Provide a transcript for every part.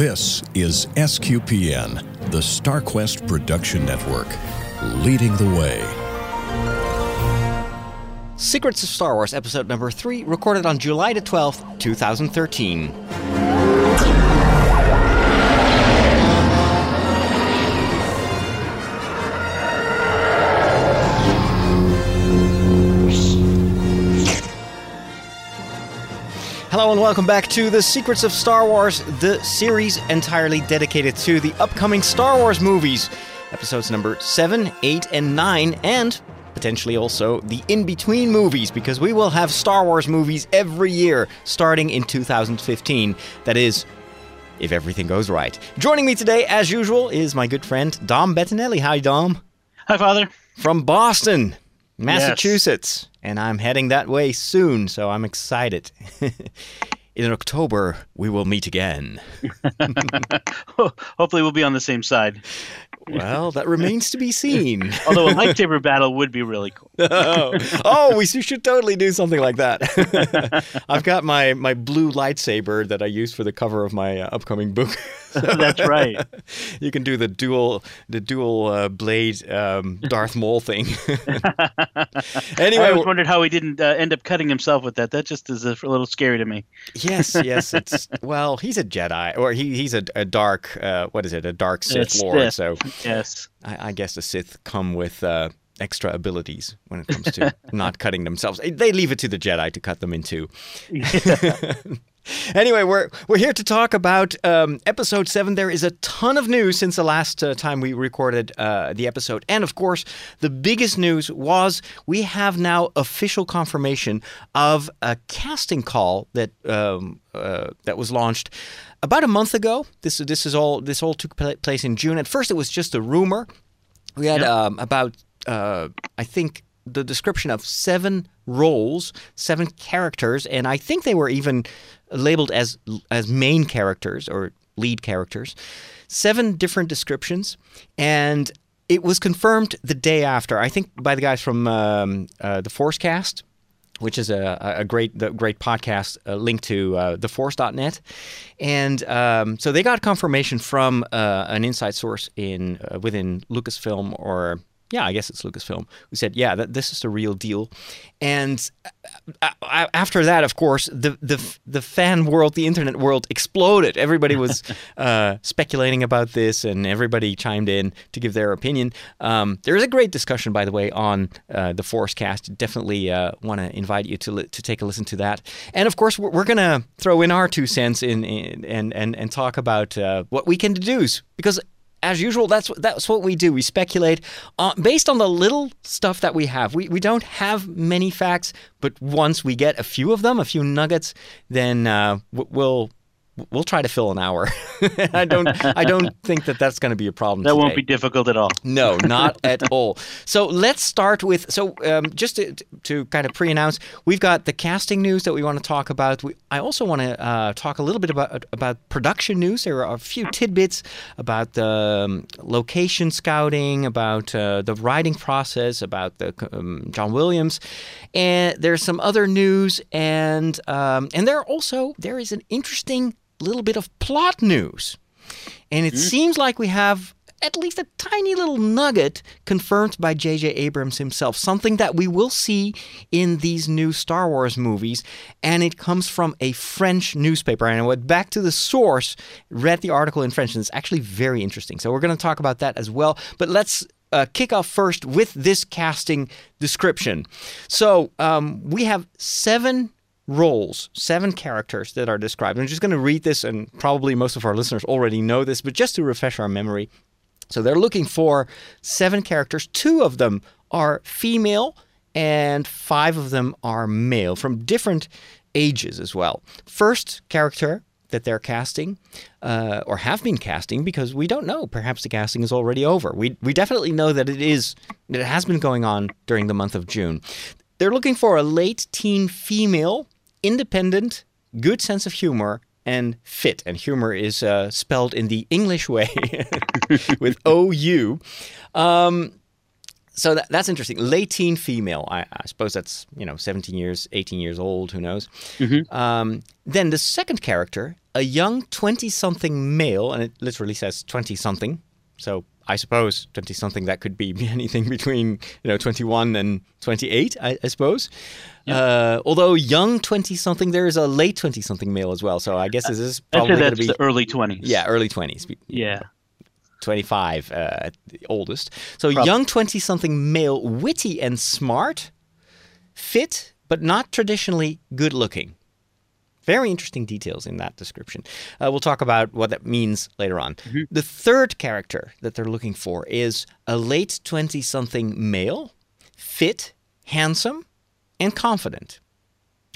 This is SQPN, the StarQuest Production Network, leading the way. Secrets of Star Wars, episode number 3, recorded on July the 12th, 2013. Hello and welcome back to The Secrets of Star Wars, the series entirely dedicated to the upcoming Star Wars movies. Episodes number 7, 8, and 9, and potentially also the in between movies, because we will have Star Wars movies every year starting in 2015. That is, if everything goes right. Joining me today, as usual, is my good friend Dom Bettinelli. Hi, Dom. Hi, Father. From Boston, Massachusetts. And I'm heading that way soon, so I'm excited. in October, we will meet again. Hopefully, we'll be on the same side. Well, that remains to be seen. Although a lightsaber battle would be really cool. oh, oh, we should totally do something like that. I've got my, my blue lightsaber that I use for the cover of my uh, upcoming book. That's right. You can do the dual the dual uh, blade um, Darth Maul thing. anyway, I always wondered how he didn't uh, end up cutting himself with that. That just is a little scary to me. yes, yes. It's well, he's a Jedi, or he he's a, a dark uh, what is it? A dark Sith It's Lord. Sith. So Yes. I, I guess the Sith come with uh, extra abilities when it comes to not cutting themselves. They leave it to the Jedi to cut them in two. anyway, we're we're here to talk about um, episode seven. There is a ton of news since the last uh, time we recorded uh, the episode, and of course, the biggest news was we have now official confirmation of a casting call that um, uh, that was launched about a month ago. This this is all this all took place in June. At first, it was just a rumor. We had um, about uh, I think the description of seven roles, seven characters, and I think they were even labeled as as main characters or lead characters. Seven different descriptions, and it was confirmed the day after. I think by the guys from um, uh, the Forcecast which is a, a great the great podcast uh, linked to uh, theforce.net. And um, so they got confirmation from uh, an inside source in uh, within Lucasfilm or yeah, I guess it's Lucasfilm, who said, "Yeah, that this is the real deal." And uh, uh, after that, of course, the the the fan world, the internet world, exploded. Everybody was uh, speculating about this, and everybody chimed in to give their opinion. Um, there is a great discussion, by the way, on uh, the Forcecast. Definitely uh, want to invite you to li- to take a listen to that. And of course, we're, we're going to throw in our two cents in, in and and and talk about uh, what we can deduce because as usual, that's that's what we do. We speculate uh, based on the little stuff that we have. We we don't have many facts, but once we get a few of them, a few nuggets, then uh, we'll we'll try to fill an hour. I don't I don't think that that's going to be a problem. That won't be difficult at all. No, not at all. So let's start with so um, just to, to kind of pre-announce, we've got the casting news that we want to talk about. We, I also want to uh, talk a little bit about about production news. There are a few tidbits about the um, location scouting, about uh, the writing process, about the um, John Williams, and there's some other news, and um, and there also there is an interesting little bit of plot news. And it seems like we have at least a tiny little nugget confirmed by J.J. Abrams himself, something that we will see in these new Star Wars movies. And it comes from a French newspaper. And I went back to the source, read the article in French, and it's actually very interesting. So we're going to talk about that as well. But let's uh, kick off first with this casting description. So um, we have seven roles, seven characters that are described. I'm just going to read this, and probably most of our listeners already know this, but just to refresh our memory. So they're looking for seven characters. Two of them are female, and five of them are male from different ages as well. First character that they're casting uh, or have been casting because we don't know. Perhaps the casting is already over. We we definitely know that it is. It has been going on during the month of June. They're looking for a late teen female, independent, good sense of humor, and fit. And humor is uh, spelled in the English way with O U. Um, so that, that's interesting. Late teen female. I, I suppose that's you know 17 years, 18 years old. Who knows? Um, then the second character, a young 20-something male, and it literally says 20-something. So I suppose 20-something that could be anything between you know 21 and 28. I, I suppose. Uh, although young 20-something, there is a late 20-something male as well. So I guess this is probably going to be the early 20s. yeah early 20s. Yeah. 25 uh, at the oldest. So young 20 something male, witty and smart, fit, but not traditionally good looking. Very interesting details in that description. Uh, we'll talk about what that means later on. The third character that they're looking for is a late 20 something male, fit, handsome, and confident.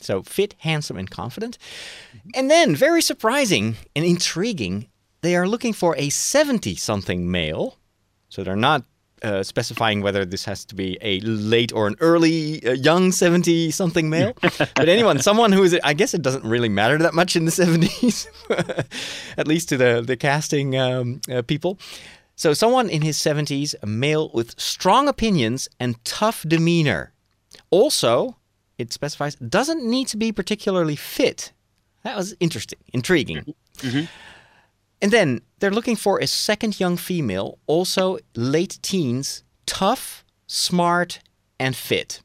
So fit, handsome, and confident. And then, very surprising and intriguing, they are looking for a 70 something male. So they're not uh, specifying whether this has to be a late or an early, uh, young 70 something male. but anyone, someone who is, I guess it doesn't really matter that much in the 70s, at least to the, the casting um, uh, people. So someone in his 70s, a male with strong opinions and tough demeanor. Also, it specifies doesn't need to be particularly fit. That was interesting, intriguing. And then they're looking for a second young female, also late teens, tough, smart, and fit.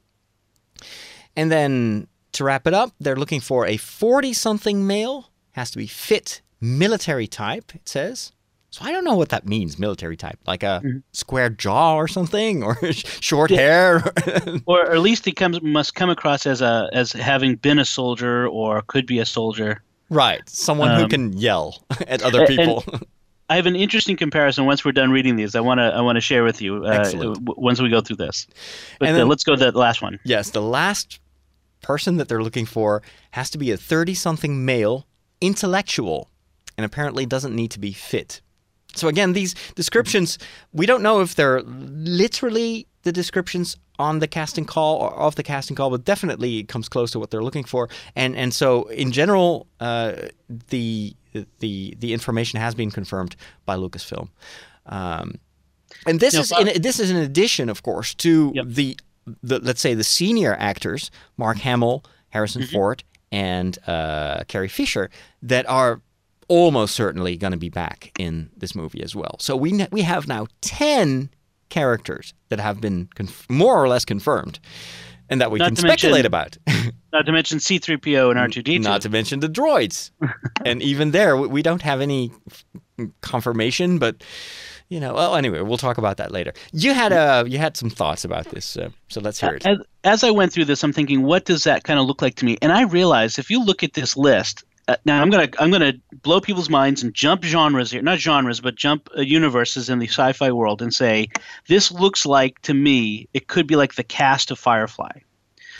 And then to wrap it up, they're looking for a 40 something male, has to be fit, military type, it says. So I don't know what that means, military type. Like a mm-hmm. square jaw or something, or short hair. Or at least he comes must come across as a as having been a soldier or could be a soldier. Right. Someone who Um, can yell at other people. I have an interesting comparison. Once we're done reading these, I want to I want to share with you. Uh, w- once we go through this, but And then- let's go to the last one. Yes, the last person that they're looking for has to be a 30 something male, intellectual, and apparently doesn't need to be fit. So, again, these descriptions, we don't know if they're literally the descriptions on the casting call or off the casting call, but definitely it comes close to what they're looking for. And and so, in general, uh, the the the information has been confirmed by Lucasfilm. Um, and this Now, is in, this is in addition, of course, to Yep. the, the let's say the senior actors, Mark Hamill, Harrison Mm-hmm. Ford, and uh, Carrie Fisher, that are almost certainly going to be back in this movie as well. So we ne- we have now ten characters that have been conf- more or less confirmed, and that we Not can to mention- speculate about. Not to mention C-3PO and R2D2. Not to mention the droids, and even there we, don't have any confirmation, but. You know. Well, anyway, we'll talk about that later. You had uh, you had some thoughts about this, uh, so let's hear it. as, as I went through this, I'm thinking, what does that kind of look like to me? And I realized if you look at this list, uh, now I'm gonna I'm gonna blow people's minds and jump genres here, not genres, but jump uh, universes in the sci-fi world, and say this looks like to me it could be like the cast of Firefly.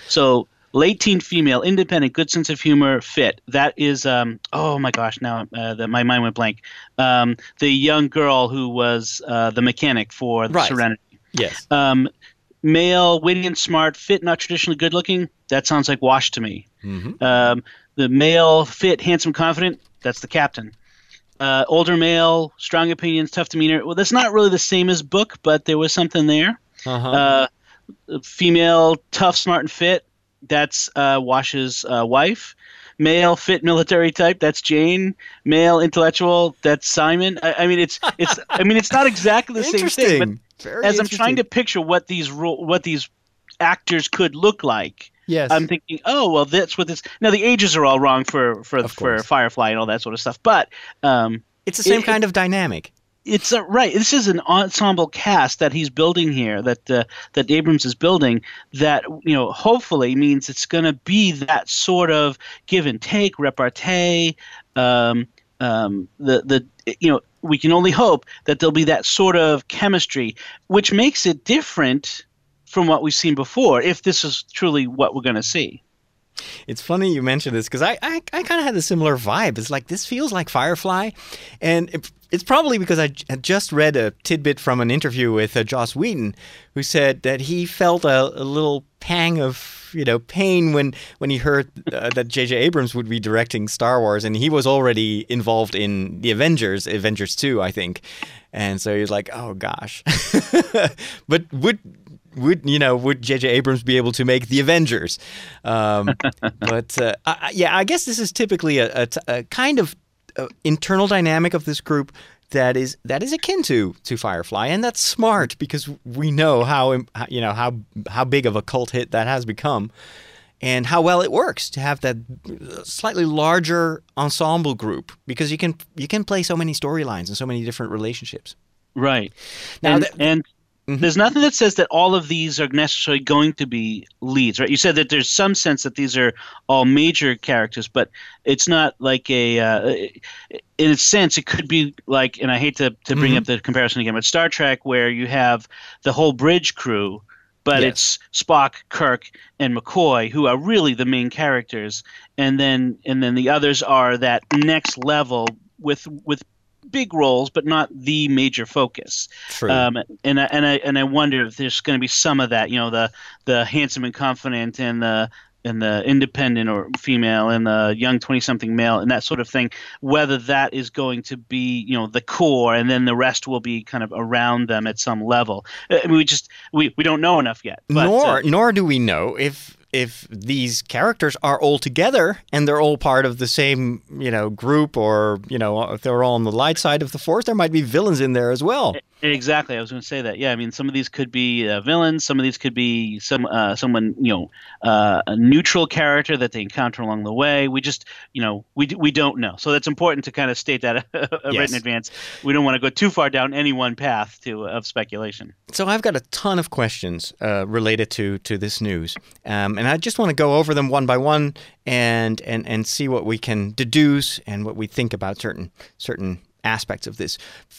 So late teen female, independent, good sense of humor, fit. That is um oh my gosh now uh, that my mind went blank. Um, the young girl who was uh, the mechanic for the Right. Serenity Yes. um, male, witty and smart, fit, not traditionally good looking. That sounds like Wash to me. Mhm. Um, the male, fit, handsome, confident. That's the captain. Uh, older male, strong opinions, tough demeanor. Well, that's not really the same as Book, but there was something there. Uh-huh. Uh, female, tough, smart, and fit. That's uh, Wash's uh, wife. Male, fit, military type. That's Jayne. Male, intellectual. That's Simon. I, I mean, it's it's. I mean, it's not exactly the same thing. But Very as I'm trying to picture what these ro- what these actors could look like, yes, I'm thinking, oh well, that's what this. Now the ages are all wrong for for for. Firefly and all that sort of stuff, but um, it's the same it- kind of dynamic. it's uh, right. This is an ensemble cast that he's building here, that uh, that Abrams is building. That you know, hopefully means it's going to be that sort of give and take, repartee. Um, um, the the you know, we can only hope that there'll be that sort of chemistry, which makes it different from what we've seen before. If this is truly what we're going to see. It's funny you mentioned this because I, I, I kind of had a similar vibe. It's like this feels like Firefly, and it, it's probably because I had just read a tidbit from an interview with uh, Joss Whedon, who said that he felt a, a little pang of you know pain when when he heard uh, that J.J. Abrams would be directing Star Wars, and he was already involved in the Avengers, Avengers Two, I think, and so he was like, oh gosh, but would would you know would J.J. Abrams be able to make the Avengers? Um, but uh, I, yeah, I guess this is typically a, a, a kind of uh, internal dynamic of this group that is that is akin to to Firefly, and that's smart because we know how you know how how big of a cult hit that has become, and how well it works to have that slightly larger ensemble group because you can you can play so many storylines and so many different relationships. Right. Now, and, th- and Mm-hmm. There's nothing that says that all of these are necessarily going to be leads, right? You said that there's some sense that these are all major characters, but it's not like a. Uh, in a sense, it could be like, and I hate to, to bring mm-hmm. up the comparison again, but Star Trek, where you have the whole bridge crew, but yes. it's Spock, Kirk, and McCoy who are really the main characters, and then and then the others are that next level with with big roles, but not the major focus. True. Um, and I, and I and I wonder if there's going to be some of that. You know, the the handsome and confident and the and the independent or female and the young 20 something male and that sort of thing whether that is going to be you know the core and then the rest will be kind of around them at some level I mean, we just we, we don't know enough yet but, nor uh, nor do we know if if these characters are all together and they're all part of the same, you know, group or, you know, if they're all on the light side of the force, there might be villains in there as well. Exactly. I was going to say that. Yeah. I mean, some of these could be uh, villains. Some of these could be some uh, someone, you know, uh, a neutral character that they encounter along the way. We just, you know, we, we don't know. So that's important to kind of state that yes. right in advance. We don't want to go too far down any one path to of speculation. So I've got a ton of questions uh, related to to this news. Um, and I just want to go over them one by one and and and see what we can deduce and what we think about certain certain aspects of this.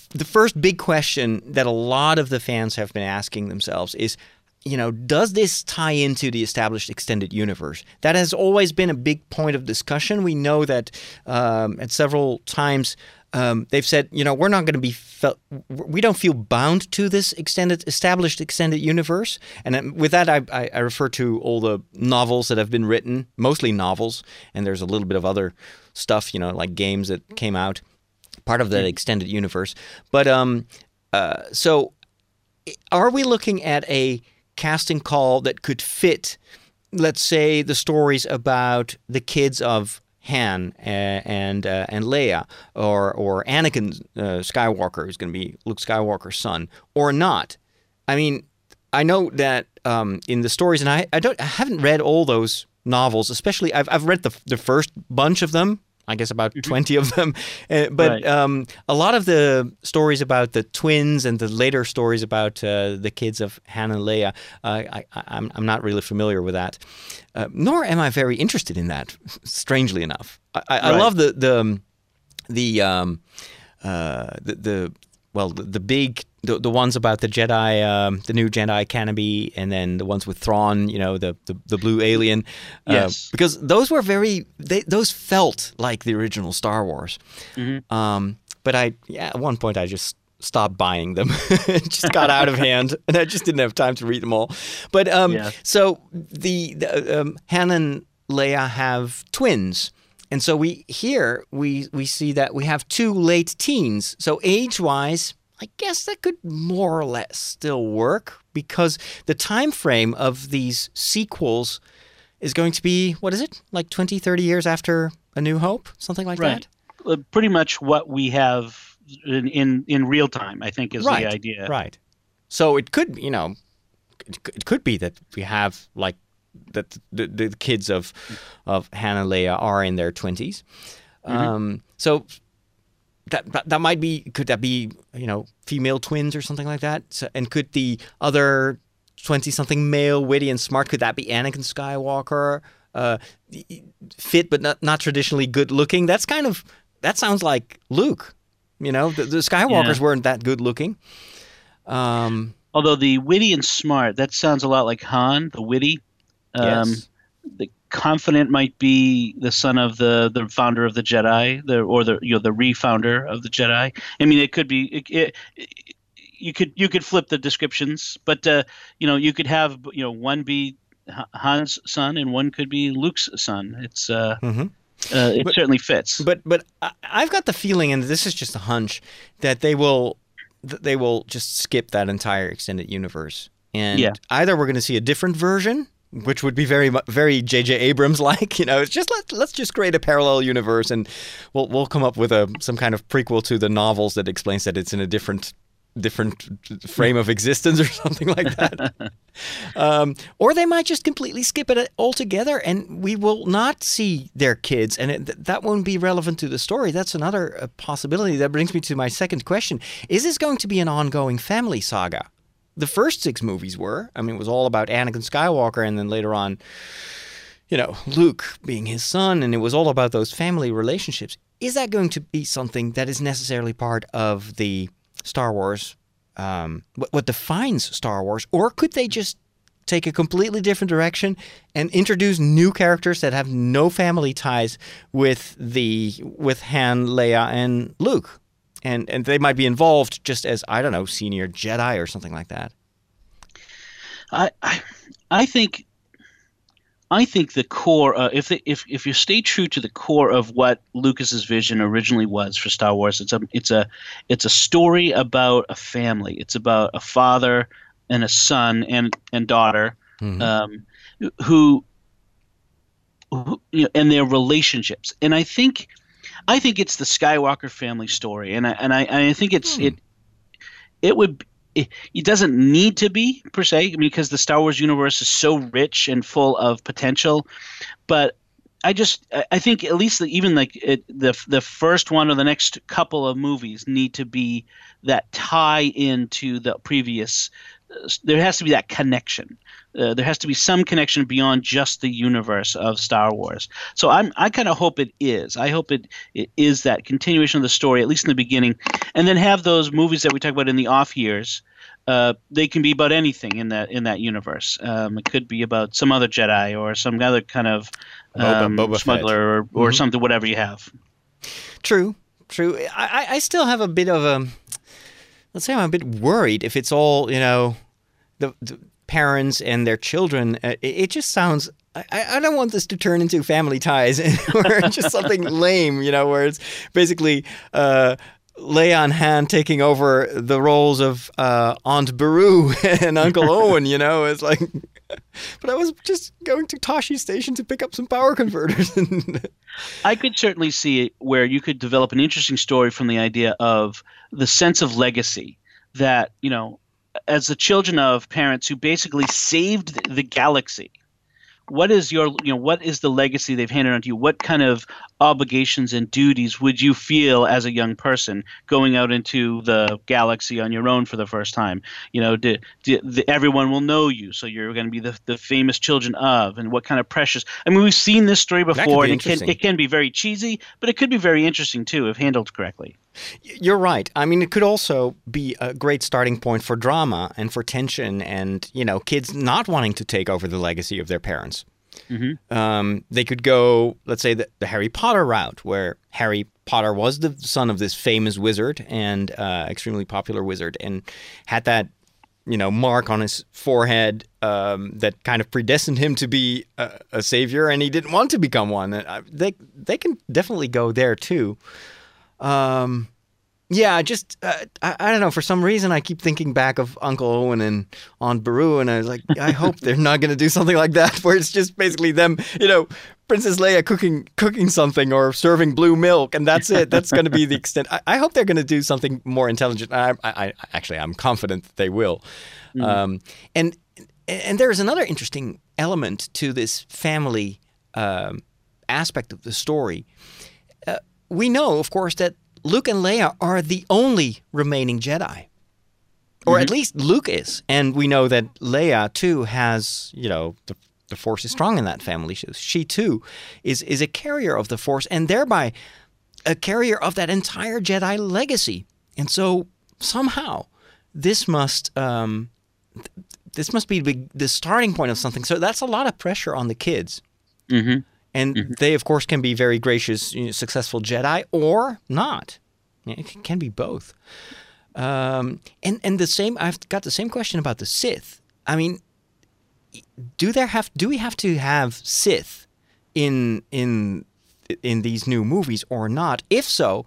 The first big question that a lot of the fans have been asking themselves is you know, does this tie into the established extended universe? That has always been a big point of discussion. We know that um, at several times um, they've said, you know, we're not going to be felt, we don't feel bound to this extended, established extended universe. And with that, I, I, I, refer to all the novels that have been written, mostly novels, and there's a little bit of other stuff, you know, like games that came out, part of that extended universe. But um, uh, so, are we looking at a casting call that could fit? Let's say the stories about the kids of Han and uh, and Leia, or or Anakin uh, Skywalker is going to be Luke Skywalker's son, or not. I mean, I know that um, in the stories, and I, I don't I haven't read all those novels, especially I've I've read the the first bunch of them, I guess about mm-hmm. 20 of them. Uh, but right. um, a lot of the stories about the twins and the later stories about uh, the kids of Han and Leia, uh, I, I'm, I'm not really familiar with that. Uh, nor am I very interested in that, strangely enough. I, I, right. I love the, the, um, the, um, uh, the, the well, the, the big the, the ones about the Jedi, um, the new Jedi Kenobi, and then the ones with Thrawn, you know, the the, the blue alien. Uh, yes. Because those were very, they, those felt like the original Star Wars. Mm-hmm. Um, but I, yeah, at one point I just stopped buying them. it just got out of hand, and I just didn't have time to read them all. But um, yeah. so the, the um, Han and Leia have twins. And so we here we we see that we have two late teens. So age wise, I guess that could more or less still work because the time frame of these sequels is going to be what is it? Like 20, 30 years after A New Hope, something like right. that. Uh, pretty much what we have in in, in real time, I think is right. the idea. Right. So it could, you know, it could be that we have like that the, the kids of of Han and Leia are in their 20s. Mm-hmm. Um, so that, that, that might be could that be you know female twins or something like that? So, and could the other 20 something male witty and smart could that be anakin skywalker uh, fit but not, not traditionally good looking? That's kind of that sounds like luke you know? The, the skywalkers yeah. weren't that good looking. Um, although the witty and smart that sounds a lot like han the witty. Um, yes. the confident might be the son of the the founder of the Jedi, the or the you know the refounder of the Jedi. I mean, it could be. It, it, you could you could flip the descriptions, but uh, you know you could have you know one be Han's son and one could be Luke's son. It's uh, mm-hmm. uh, it but, certainly fits. But but I've got the feeling, and this is just a hunch, that they will they will just skip that entire extended universe and Yeah. either we're going to see a different version, which would be very very J.J. Abrams like. You know, it's just let let's just create a parallel universe, and we'll we'll come up with a some kind of prequel to the novels that explains that it's in a different different frame of existence or something like that. um, or they might just completely skip it altogether, and we will not see their kids, and it, that won't be relevant to the story. That's another uh, possibility. That brings me to my second question: Is this going to be an ongoing family saga? The first six movies were. I mean, it was all about Anakin Skywalker, and then later on, you know, Luke being his son, and it was all about those family relationships. Is that going to be something that is necessarily part of the Star Wars, um, what, what defines Star Wars, or could they just take a completely different direction and introduce new characters that have no family ties with the with Han, Leia, and Luke, and and they might be involved just as I don't know senior Jedi or something like that. I, I, I think, I think the core, uh, if they, if if you stay true to the core of what Lucas's vision originally was for Star Wars, it's a it's a it's a story about a family. It's about a father and a son and and daughter, um, who, who you know, and their relationships. And I think, I think it's the Skywalker family story, and I and I, and I think it's hmm. it it would it, it doesn't need to be per se because the Star Wars universe is so rich and full of potential, but I just I- think at least the, even like it, the the first one or the next couple of movies need to be that tie into the previous. There has to be that connection. Uh, there has to be some connection beyond just the universe of Star Wars. So I'm I kind of hope it is. I hope it, it is that continuation of the story at least in the beginning, and then have those movies that we talk about in the off years. Uh, they can be about anything in that in that universe. Um, it could be about some other Jedi or some other kind of Boba- um, Boba Fett. smuggler or, or something, whatever you have. True, true. I, I- I still have a bit of a. Let's say I'm a bit worried if it's all you know, the, the parents and their children. Uh, It, it just sounds. I, I don't want this to turn into family ties or just something lame, you know, where it's basically uh, Leia and Han taking over the roles of uh, Aunt Beru and Uncle Owen, you know, it's like. But I was just going to Tosche Station to pick up some power converters. I could certainly see where you could develop an interesting story from the idea of the sense of legacy that, you know, as the children of parents who basically saved the galaxy. What is your, you know, what is the legacy they've handed on to you? What kind of obligations and duties would you feel as a young person going out into the galaxy on your own for the first time? You know, the, everyone will know you, so you're going to be the, the famous children of, and what kind of precious. I mean, we've seen this story before, be and it can it can be very cheesy, but it could be very interesting too if handled correctly. You're right. I mean, it could also be a great starting point for drama and for tension, and you know, kids not wanting to take over the legacy of their parents. Um, they could go, let's say, the, the Harry Potter route, where Harry Potter was the son of this famous wizard and uh, extremely popular wizard, and had that, you know, mark on his forehead um, that kind of predestined him to be a, a savior, and he didn't want to become one. They they can definitely go there too. Um, yeah, I just uh, I, I don't know. For some reason, I keep thinking back of Uncle Owen and Aunt Beru, and I was like, I hope they're not going to do something like that, where it's just basically them, you know, Princess Leia cooking cooking something or serving blue milk, and that's it. That's going to be the extent. I, I hope they're going to do something more intelligent. I, I, I actually, I'm confident that they will. Um, and and there is another interesting element to this family um, aspect of the story Uh, we know, of course, that Luke and Leia are the only remaining Jedi. Or at least Luke is. And we know that Leia, too, has, you know, the, the Force is strong in that family. She, she, too, is, is a carrier of the Force and thereby a carrier of that entire Jedi legacy. And so somehow this must. Um, th- this must be the, starting point of something. So that's a lot of pressure on the kids. hmm And they, of course, can be very gracious, you know, successful Jedi or not. It can be both. Um, and and the same, I've got the same question about the Sith. I mean, do there have do we have to have Sith in in in these new movies or not? If so,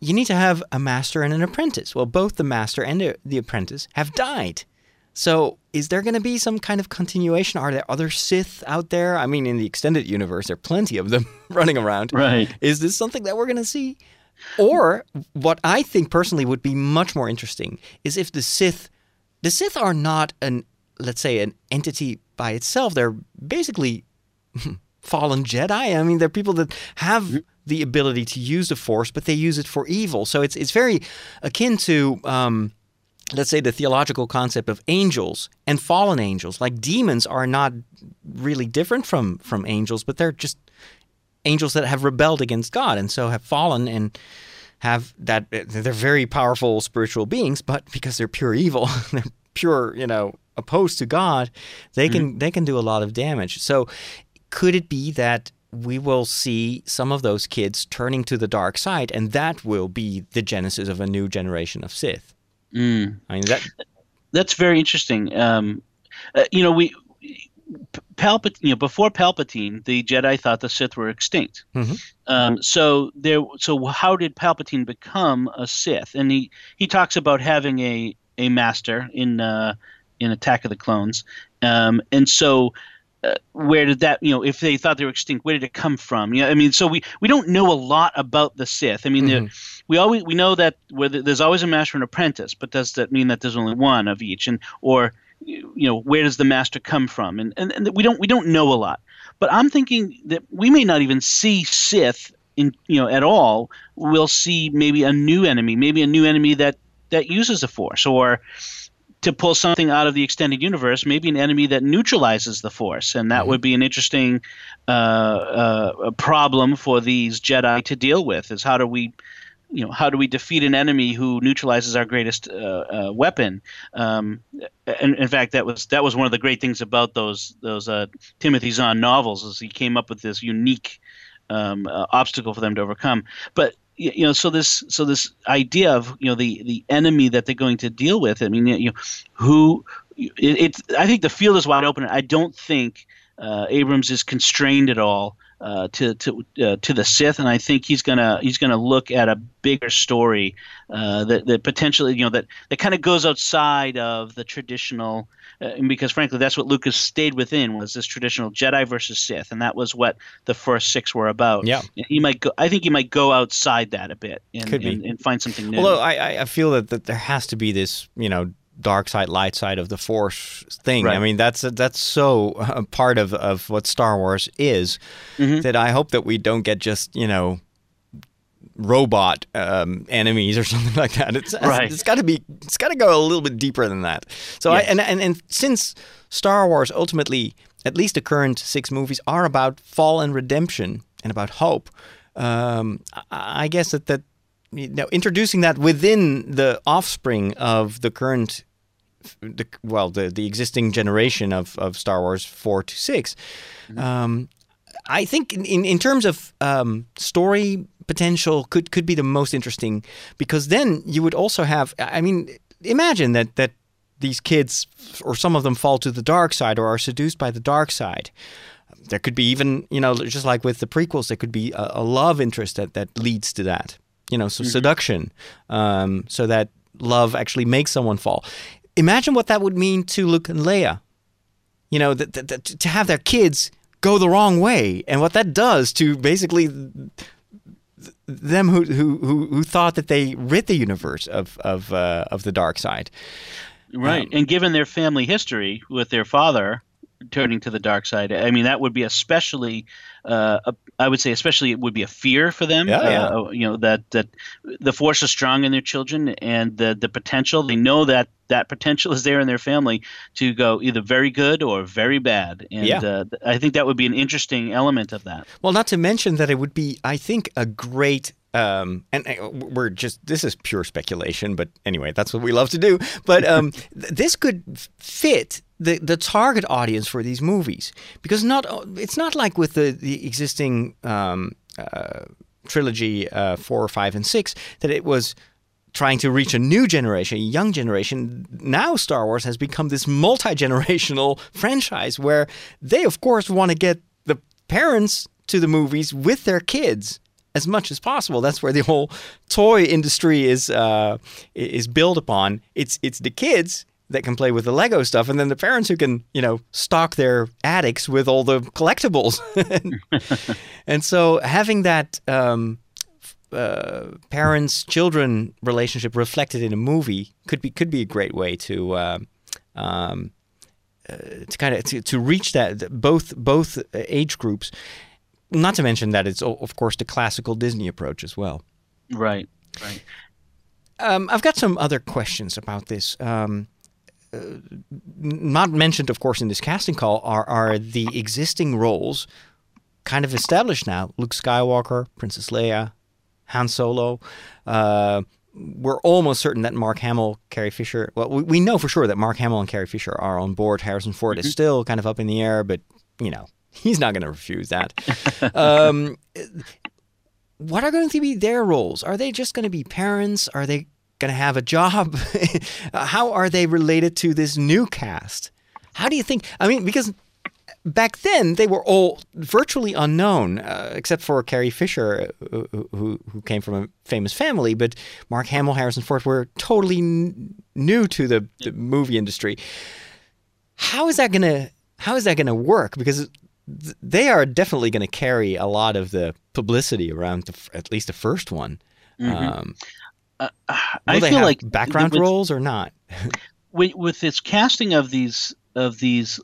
you need to have a master and an apprentice. Well, both the master and the, the apprentice have died. So is there going to be some kind of continuation? Are there other Sith out there? I mean, in the extended universe, there are plenty of them running around. Right. Is this something that we're going to see? Or what I think personally would be much more interesting is if the Sith, the Sith are not an, let's say, an entity by itself. They're basically fallen Jedi. I mean, they're people that have the ability to use the Force, but they use it for evil. So it's it's very akin to. Um, let's say the theological concept of angels and fallen angels. Like demons are not really different from from angels but they're just angels that have rebelled against god and so have fallen and have that they're very powerful spiritual beings but because they're pure evil they're pure you know opposed to god they can mm-hmm. they can do a lot of damage. So could it be that we will see some of those kids turning to the dark side and that will be the genesis of a new generation of sith Mm. I mean that That's very interesting. Um, uh, you know, we Palpatine. You know, before Palpatine, the Jedi thought the Sith were extinct. Mhm. Um, so there. So how did Palpatine become a Sith? And he he talks about having a a master in uh, in Attack of the Clones. Um, and so. Uh, where did that you know if they thought they were extinct where did it come from? You know i mean so we we don't know a lot about the sith. I mean Mhm. we always we know that where the- there's always a master and apprentice but does that mean that there's only one of each? And or you know where does the master come from? And, and and we don't we don't know a lot. But i'm thinking that we may not even see sith in you know at all. We'll see maybe a new enemy maybe a new enemy that that uses the force or to pull something out of the extended universe, maybe an enemy that neutralizes the Force, and that would be an interesting uh, uh, problem for these Jedi to deal with. Is how do we, you know, how do we defeat an enemy who neutralizes our greatest uh, uh, weapon? Um, and in fact, that was that was one of the great things about those those uh, Timothy Zahn novels, is he came up with this unique um, uh, obstacle for them to overcome. But you know, so this so this idea of you know the the enemy that they're going to deal with. I mean, you know, who it, it's I think the field is wide open. I don't think uh, Abrams is constrained at all. Uh, to to uh, to the Sith, and I think he's gonna he's gonna look at a bigger story uh, that that potentially you know that that kind of goes outside of the traditional, uh, and because frankly that's what Lucas stayed within was this traditional Jedi versus Sith, and that was what the first six were about. Yeah. he might go. I think he might go outside that a bit and and, and find something new. Although I, I- feel that, that there has to be this, you know, dark side, light side of the Force thing. I mean, that's that's so uh, part of, of what Star Wars is Mm-hmm. that I hope that we don't get just, you know, robot um, enemies or something like that. It's Right. it's got to be it's got to go a little bit deeper than that. So I and, and and since Star Wars ultimately, at least the current six movies are about fall and redemption and about hope. Um, I, I guess that that you know, introducing that within the offspring of the current the well the the existing generation of, of Star Wars four to 6 Um, I think in, in, in terms of um, story potential could could be the most interesting because then you would also have I mean imagine that that these kids or some of them fall to the dark side or are seduced by the dark side. There could be even you know just like with the prequels there could be a, a love interest that that leads to that you know so seduction um, so that love actually makes someone fall. Imagine what that would mean to Luke and Leia you know, that, that, that to have their kids go the wrong way, and what that does to basically th- them who who who, who thought that they rid the universe of of uh, of the dark side. Right. and given their family history with their father turning to the dark side, I mean, that would be especially, uh, a, I would say, especially it would be a fear for them. Yeah, yeah. Uh, you know, that, that the force is strong in their children and the, the potential, they know that that potential is there in their family to go either very good or very bad. And Yeah. uh, I think that would be an interesting element of that. Well, not to mention that it would be, I think, a great. Um, and uh, we're just this is pure speculation, but anyway, that's what we love to do. But um, th- this could fit the the target audience for these movies because not it's not like with the the existing um, uh, trilogy uh, four, five, and six that it was trying to reach a new generation, a young generation. Now Star Wars has become this multi-generational franchise where they of course want to get the parents to the movies with their kids as much as possible. That's where the whole toy industry is uh, is built upon. It's it's the kids that can play with the Lego stuff, and then the parents who can, you know, stock their attics with all the collectibles. and so having that um, uh, parents children relationship reflected in a movie could be could be a great way to. Uh, um, uh, to kind of to, to reach that both both age groups, not to mention that it's of course the classical Disney approach as well. Right, right. Um, I've got some other questions about this. Um, uh, not mentioned, of course, in this casting call are are the existing roles, kind of established now. Luke Skywalker, Princess Leia, Han Solo. Uh, we're almost certain that Mark Hamill, Carrie Fisher. Well, we, we know for sure that Mark Hamill and Carrie Fisher are on board. Harrison Ford mm-hmm. is still kind of up in the air, but you know he's not going to refuse that. um, what are going to be their roles? Are they just going to be parents? Are they going to have a job? How are they related to this new cast? How do you think? I mean, because back then they were all virtually unknown, uh, except for Carrie Fisher, uh, who who came from a famous family. But Mark Hamill, Harrison Ford were totally n- new to the, the, movie industry. How is that gonna How is that gonna work? Because th- they are definitely going to carry a lot of the publicity around the, at least the first one. Mm-hmm. Um, uh, I feel like background with, roles or not. with, with this casting of these of these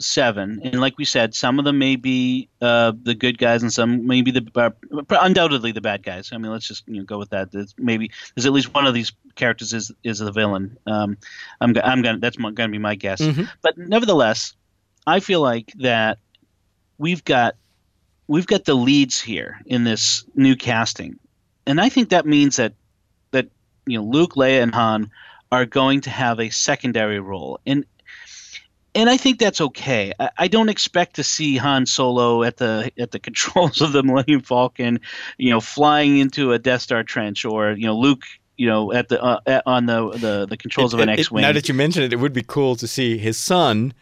seven, and like we said, some of them may be uh, the good guys, and some may be the uh, undoubtedly the bad guys. I mean, let's just you know, go with that. There's maybe there's at least one of these characters is is the villain. Um, I'm I'm gonna that's my, gonna be my guess. Mm-hmm. But nevertheless, I feel like that we've got we've got the leads here in this new casting, and I think that means that you know Luke, Leia, and Han are going to have a secondary role, and and I think that's okay. I, I, don't expect to see Han Solo at the at the controls of the Millennium Falcon, you know, flying into a Death Star trench, or you know, Luke, you know, at the uh, at, on the, the the controls it, of an X-wing. Now that you mention it, it would be cool to see his son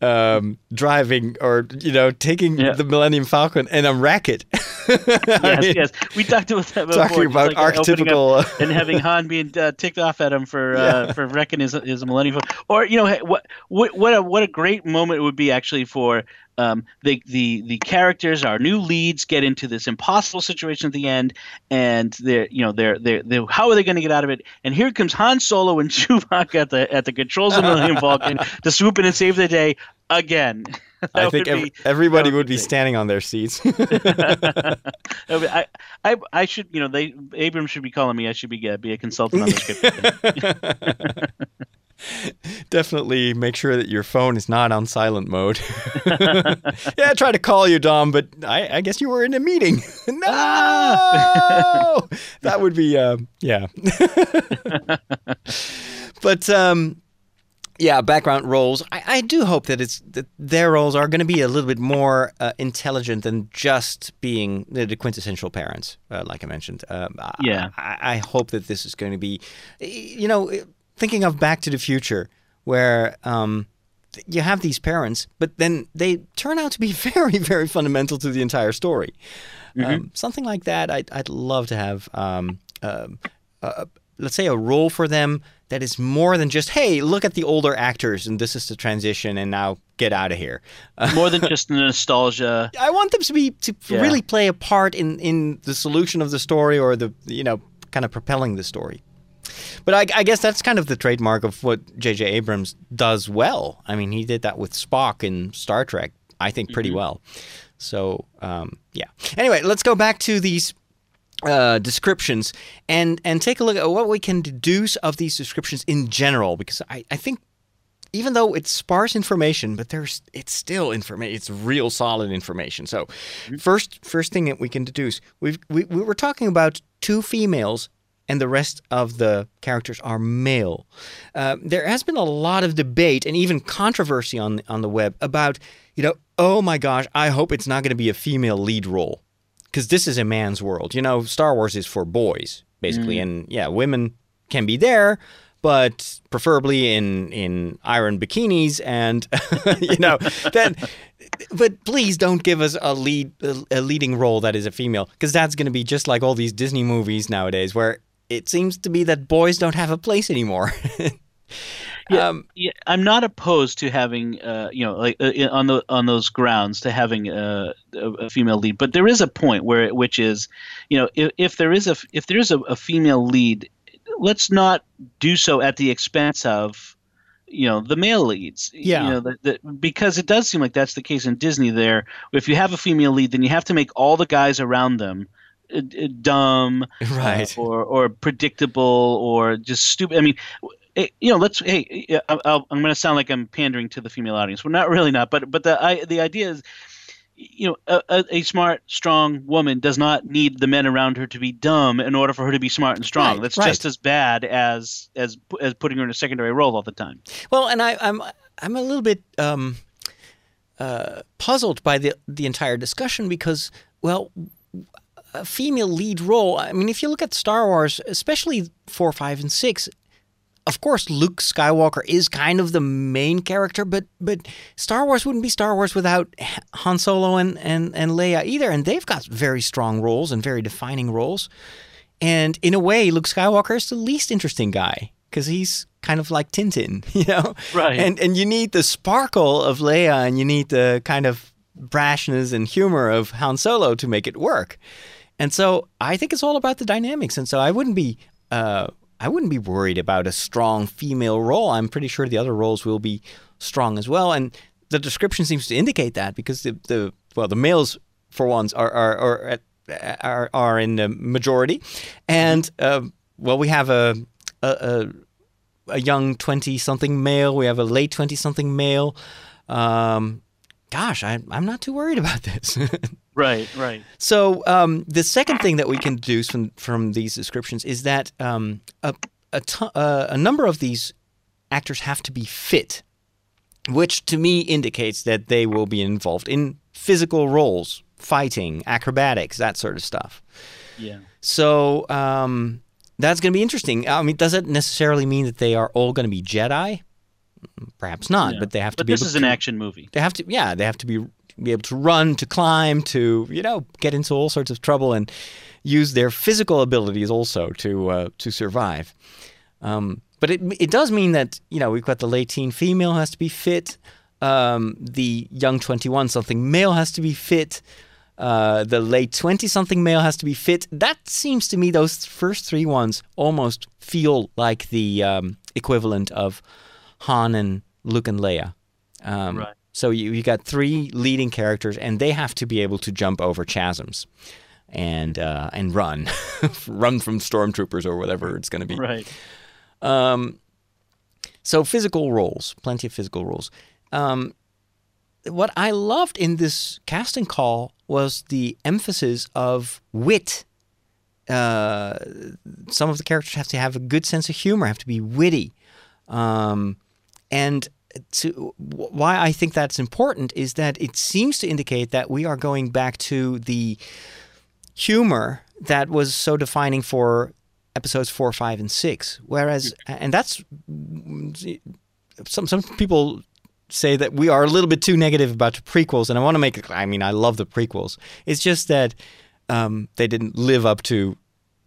um, driving or you know taking yeah. the Millennium Falcon and a racket. yes, mean, yes, we talked about that before. Talking about like archetypical and having Han being uh, ticked off at him for uh, yeah. for wrecking his his Millennium Falcon. Or you know what what what a what a great moment it would be actually for um, the the the characters, our new leads, get into this impossible situation at the end, and they're you know they're they're, they're how are they going to get out of it? And here comes Han Solo and Chewbacca at the at the controls of the Millennium Falcon to swoop in and save the day again. I think be, everybody would be standing on their seats. I, I, I should, you know, they Abrams should be calling me. I should be uh, be a consultant on the script. Definitely make sure that your phone is not on silent mode. yeah, I tried to call you, Dom, but I, I guess you were in a meeting. no, ah! that would be, uh, yeah. but um, yeah, background roles. I, I, do hope that it's that their roles are going to be a little bit more uh, intelligent than just being the, the quintessential parents, uh, like I mentioned. Um, yeah, I, I, hope that this is going to be, you know, thinking of Back to the Future, where um, you have these parents, but then they turn out to be very, very fundamental to the entire story. Mm-hmm. Um, something like that, I'd, I'd love to have. Um, uh, uh, let's say a role for them that is more than just hey look at the older actors and this is the transition and now get out of here more than just nostalgia i want them to be to yeah. really play a part in in the solution of the story or the you know kind of propelling the story but I, I, guess that's kind of the trademark of what J.J. Abrams does well. I mean, he did that with Spock in Star Trek, I think, pretty mm-hmm. well. So, um, yeah. Anyway, let's go back to these uh, descriptions and and take a look at what we can deduce of these descriptions in general, because I, I think even though it's sparse information, but there's it's still information. It's real solid information. So, mm-hmm. first first thing that we can deduce, we've, we we were talking about two females and the rest of the characters are male. Uh, there has been a lot of debate and even controversy on on the web about, you know, oh my gosh, I hope it's not going to be a female lead role, because this is a man's world. You know, Star Wars is for boys basically, mm. and yeah, women can be there, but preferably in in iron bikinis and you know that but please don't give us a lead a leading role that is a female because that's going to be just like all these disney movies nowadays where it seems to be that boys don't have a place anymore. Yeah, Um, yeah, I'm not opposed to having, uh, you know, like uh, on the on those grounds to having uh, a, a female lead. But there is a point where, which is, you know, if, if there is a if there is a, a female lead, let's not do so at the expense of, you know, the male leads. Yeah. You know, the, the, because it does seem like that's the case in Disney. There, if you have a female lead, then you have to make all the guys around them. Uh, uh, Dumb, Right. uh, or or predictable, or just stupid. I mean, you know, let's. Hey, I- I'll, I'm going to sound like I'm pandering to the female audience. We're not really not, but but the I, the idea is, you know, a, a, a smart, strong woman does not need the men around her to be dumb in order for her to be smart and strong. Right, That's right. just as bad as as as putting her in a secondary role all the time. Well, and I, I'm I'm a little bit um, uh, puzzled by the the entire discussion because, well, a female lead role. I mean, if you look at Star Wars, especially four, five, and six. Of course, Luke Skywalker is kind of the main character, but but Star Wars wouldn't be Star Wars without Han Solo and, and, and Leia either, and they've got very strong roles and very defining roles. And in a way, Luke Skywalker is the least interesting guy because he's kind of like Tintin, you know? Right. And and you need the sparkle of Leia and you need the kind of brashness and humor of Han Solo to make it work. And so I think it's all about the dynamics. And so I wouldn't be uh, I wouldn't be worried about a strong female role. I'm pretty sure the other roles will be strong as well. And the description seems to indicate that because the, the well the males for once are are are, are, are in the majority, and um, well we have a a, a, a young twenty something male. We have a late twenty something male. Um, gosh, I, I'm not too worried about this. Right, right. So um, the second thing that we can deduce from from these descriptions is that um, a a, uh, a number of these actors have to be fit, which to me indicates that they will be involved in physical roles, fighting, acrobatics, that sort of stuff. Yeah. So um, that's going to be interesting. I mean, does it necessarily mean that they are all going to be Jedi? Perhaps not, Yeah. but they have to But be. this is an to- action movie. they have to yeah they have to be be able to run to climb to you know get into all sorts of trouble and use their physical abilities also to uh, to survive. Um, but it it does mean that you know we've got the late teen female has to be fit um, the young 21 something male has to be fit uh, the late 20 something male has to be fit. That seems to me those first three ones almost feel like the um, equivalent of Han and Luke and Leia. Um, Right. So you, you got three leading characters, and they have to be able to jump over chasms and uh, and run, run from stormtroopers or whatever it's going to be. Right. Um, so physical roles, plenty of physical roles. Um, what I loved in this casting call was the emphasis of wit. Uh, some of the characters have to have a good sense of humor, have to be witty, um, and to why I think that's important is that it seems to indicate that we are going back to the humor that was so defining for episodes four, five, and six. Whereas, and that's some some people say that we are a little bit too negative about the prequels, and I want to make. I mean, I love the prequels. It's just that um, they didn't live up to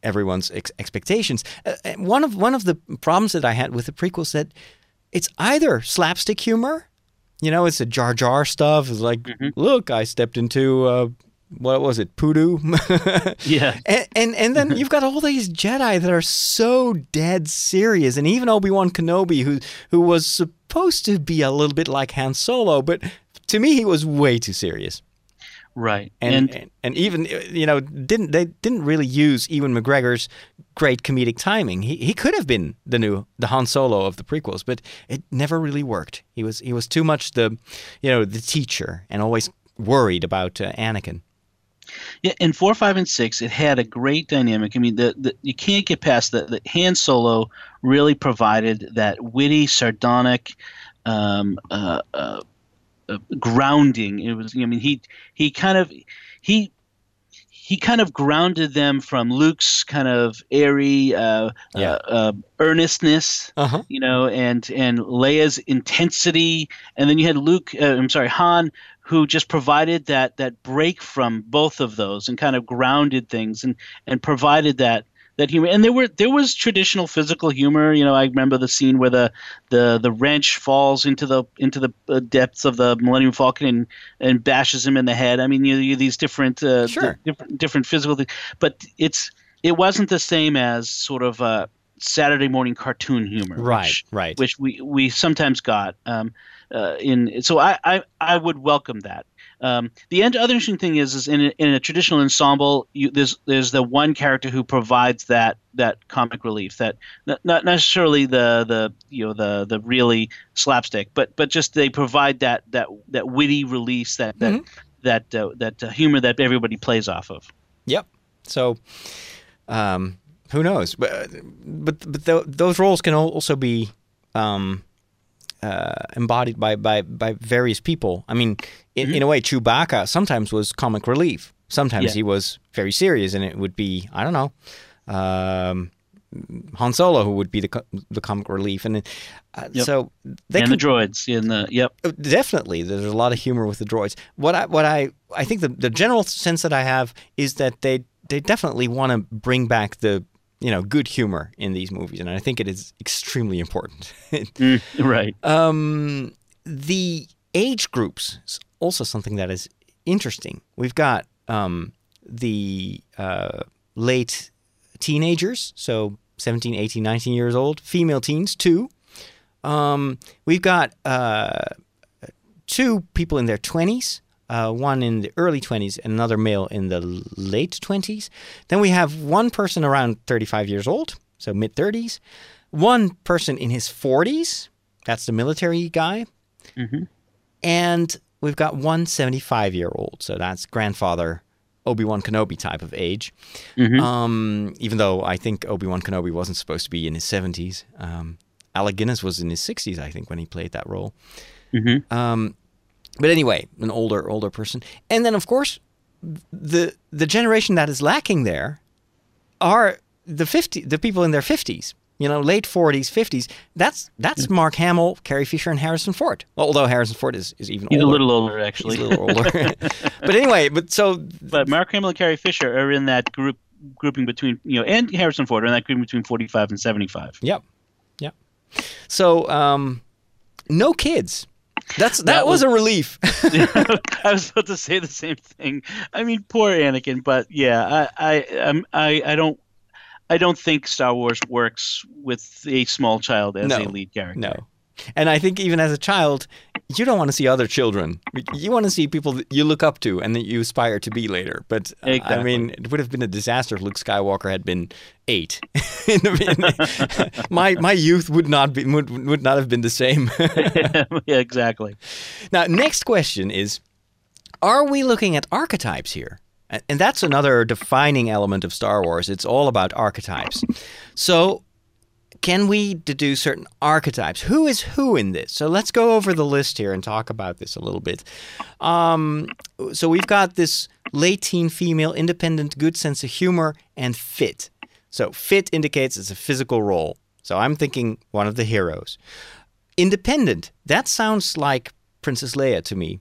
everyone's ex- expectations. Uh, one of one of the problems that I had with the prequels that it's either slapstick humor, you know, it's a Jar Jar stuff. It's like, look, I stepped into uh, what was it, poodoo? Yeah. And, and and then you've got all these Jedi that are so dead serious, and even Obi Wan Kenobi, who who was supposed to be a little bit like Han Solo, but to me he was way too serious. Right. And And, and, even you know didn't they didn't really use Ewan McGregor's great comedic timing. He he could have been the new the Han Solo of the prequels, but it never really worked. He was he was too much the you know the teacher and always worried about uh, Anakin. Yeah, in four, five, and six, it had a great dynamic. I mean, the, the you can't get past that. The Han Solo really provided that witty, sardonic, um, uh, uh, uh, grounding. It was. I mean, he he kind of he he kind of grounded them from Luke's kind of airy uh, Yeah. uh, uh, earnestness Uh huh. you know, and and Leia's intensity, and then you had Luke. Uh, I'm sorry, Han, who just provided that that break from both of those and kind of grounded things and and provided that that humor and there were there was traditional physical humor you know i remember the scene where the the the wrench falls into the into the uh, depths of the millennium falcon and and bashes him in the head i mean you, you these different uh, Sure. different different physical things but it's it wasn't the same as sort of uh saturday morning cartoon humor Right, which, right. which we we sometimes got um uh, in so I, I i would welcome that um, the end, other interesting thing is, is in a, in a traditional ensemble, you, there's there's the one character who provides that that comic relief, that not, not necessarily the the you know the the really slapstick, but but just they provide that that that witty release, that that that uh, that uh, humor that everybody plays off of. Yep. So, um, who knows? But but but th- those roles can also be um, uh, embodied by, by by various people. I mean, in, in a way, Chewbacca sometimes was comic relief. Sometimes Yeah. he was very serious, and it would be I don't know. Um, Han Solo, who would be the co- the comic relief, and uh, Yep. so they and the droids in the yep. uh, Definitely, there's a lot of humor with the droids. What I what I I think the the general sense that I have is that they they definitely want to bring back the you know good humor in these movies, and I think it is extremely important. Mm, right. um, the age groups is also something that is interesting. We've got um, the uh, late teenagers, so 17, 18, 19 years old, female teens, two. Um, we've got uh, two people in their 20s, uh, one in the early 20s, and another male in the late 20s. Then we have one person around 35 years old, so mid 30s, one person in his 40s, that's the military guy, Mhm. and we've got one 75 year old, so that's grandfather Obi Wan Kenobi type of age. Mhm. Um, even though I think Obi Wan Kenobi wasn't supposed to be in his 70s. Um, Alec Guinness was in his 60s, I think, when he played that role. Mhm. Um, but anyway, an older older person, and then of course, the the generation that is lacking there are the 50 the people in their 50s. You know, late 40s, 50s. That's that's Mark Hamill, Carrie Fisher, and Harrison Ford. Although Harrison Ford is, is even He's older. a little older, actually. He's a little older. but anyway, but so but Mark Hamill and Carrie Fisher are in that group grouping between you know, and Harrison Ford are in that grouping between forty-five and seventy-five. Yep. Yep. So um no kids. That's that, That was, was- a relief. I was about to say the same thing. I mean, poor Anakin, but yeah, I, I, um, I, I don't, I don't think Star Wars works with a small child as No. a lead character. no. And I think even as a child, you don't want to see other children. You want to see people that you look up to and that you aspire to be later. But uh, I mean, it would have been a disaster if Luke Skywalker had been eight. In the- in- my my youth would not be would, would not have been the same. yeah, exactly. Now, next question is Are we looking at archetypes here? And that's another defining element of Star Wars. It's all about archetypes. So, can we deduce certain archetypes? Who is who in this? So, let's go over the list here and talk about this a little bit. Um, so, we've got this late teen female, independent, good sense of humor, and fit. So, fit indicates it's a physical role. So, I'm thinking one of the heroes independent. That sounds like Princess Leia to me.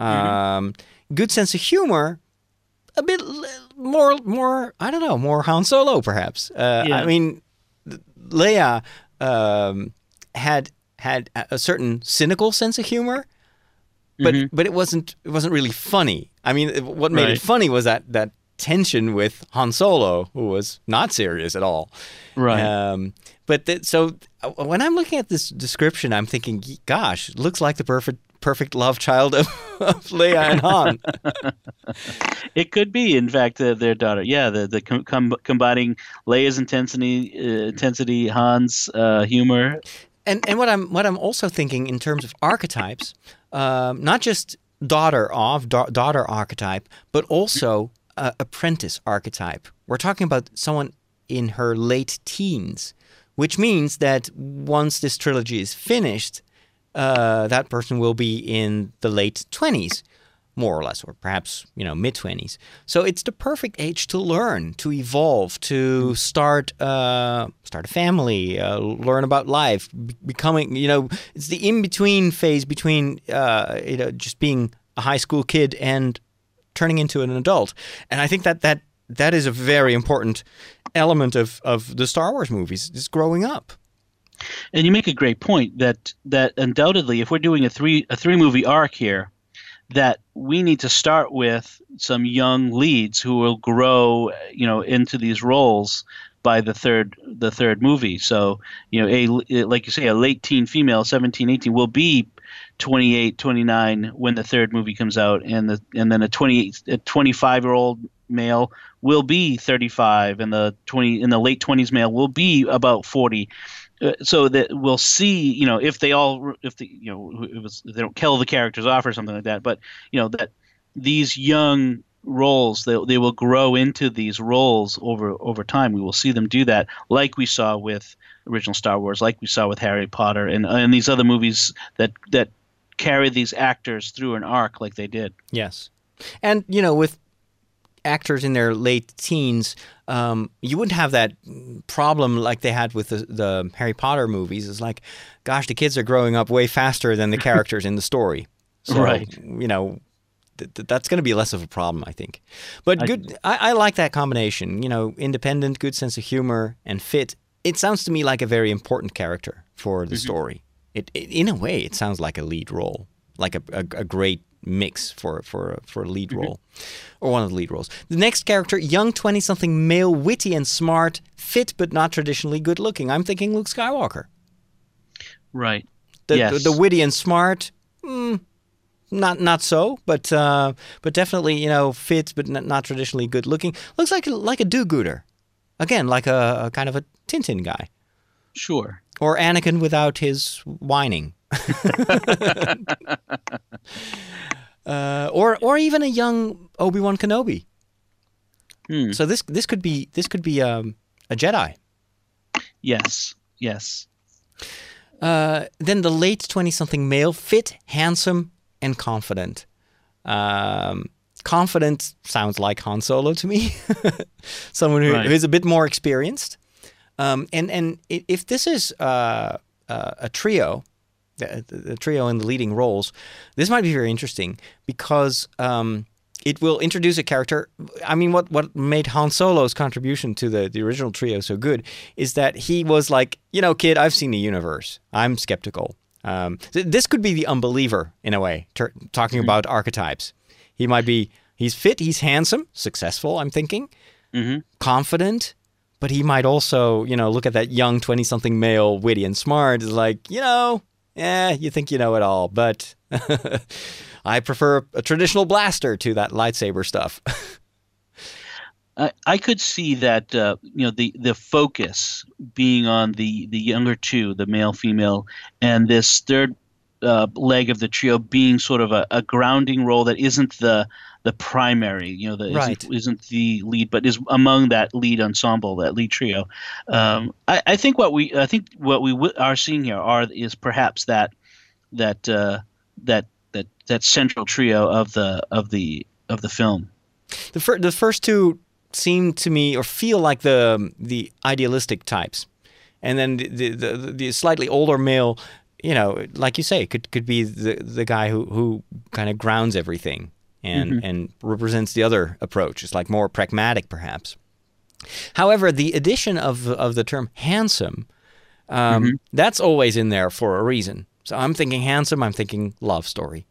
Um, good sense of humor, a bit more, more. I don't know, more Han Solo perhaps. Uh, Yeah. I mean, Leia um, had had a certain cynical sense of humor, but Mhm. but it wasn't it wasn't really funny. I mean, what made Right. it funny was that that tension with Han Solo, who was not serious at all. Right. Um, but th- so uh, when I'm looking at this description, I'm thinking, gosh, looks like the perfect perfect love child of, of Leia and Han. It could be, in fact, uh, their daughter. Yeah, the the com- com- combining Leia's intensity, uh, intensity, Han's uh, humor. and and what I'm what I'm also thinking in terms of archetypes, um, not just daughter of da- daughter archetype, but also uh, apprentice archetype. We're talking about someone in her late teens, which means that once this trilogy is finished, uh, that person will be in the late twenties, more or less, or perhaps you know mid twenties. So it's the perfect age to learn, to evolve, to start uh, start a family, uh, learn about life, be- becoming you know it's the in between phase between uh, you know just being a high school kid and turning into an adult. And I think that that that is a very important element of, of the Star Wars movies is growing up. And you make a great point that that undoubtedly, if we're doing a three a three movie arc here, that we need to start with some young leads who will grow, you know, into these roles by the third the third movie. So, you know, a like you say a late teen female, 17, 18 will be 28, 29 when the third movie comes out and the and then a 28 a 25 year old male will be 35 and the 20 in the late 20s male will be about 40 uh, Uh, so that we'll see you know if they all if the you know it was they don't kill the characters off or something like that but you know that these young roles they, they will grow into these roles over over time. We will see them do that like we saw with original star wars like we saw with harry potter and and these other movies that that carry these actors through an arc like they did. Yes. And you know with actors in their late teens, um, you wouldn't have that problem like they had with the, the, Harry Potter movies. It's like, gosh, the kids are growing up way faster than the characters in the story. So, right. you know, th- th- that's going to be less of a problem, I think. But good, I, I like that combination. You know, independent, good sense of humor, and fit. It sounds to me like a very important character for the mm-hmm. story. It, it, in a way, it sounds like a lead role, like a, a, a great mix for for for a lead mm-hmm. role or one of the lead roles. The next character, young 20-something male, witty and smart, fit but not traditionally good looking. I'm thinking Luke Skywalker. Right. The yes. the, the witty and smart, mm, not not so, but uh, but definitely you know fit but not, not traditionally good looking. Looks like like a do-gooder. Again, like a, a kind of a Tintin guy. Sure. Or Anakin without his whining. uh, or or even a young Obi Wan Kenobi. Hmm. So this this could be this could be um, a Jedi. Yes. Yes. Uh, then the late twenty-something male, fit, handsome, and confident. Um, confident sounds like Han Solo to me. Someone who, right. who is a bit more experienced. Um, and and if this is uh, uh, a trio, the, the, trio in the leading roles, this might be very interesting because um, it will introduce a character. I mean, what what made Han Solo's contribution to the the original trio so good is that he was like, you know, kid, I've seen the universe. I'm skeptical. Um, th- this could be the unbeliever in a way, ter- talking mm-hmm. about archetypes. He might be. He's fit. He's handsome, successful. I'm thinking, mm-hmm. confident but he might also, you know, look at that young 20 something male, witty and smart, is like, you know, yeah, you think you know it all, but I prefer a traditional blaster to that lightsaber stuff. I, I could see that uh, you know the the focus being on the the younger two, the male female, and this third uh, leg of the trio being sort of a, a grounding role that isn't the the primary, you know, that right. isn't, isn't, the lead, but is among that lead ensemble, that lead trio. Um, I, I, think what we, I think what we w- are seeing here are is perhaps that that uh, that that that central trio of the of the of the film. The fir- the first two seem to me or feel like the the idealistic types, and then the the, the, the slightly older male you know, like you say, could could be the the guy who who kind of grounds everything and mm-hmm. and represents the other approach. It's like more pragmatic, perhaps. However, the addition of of the term handsome, um, mm-hmm. that's always in there for a reason. So I'm thinking handsome. I'm thinking love story.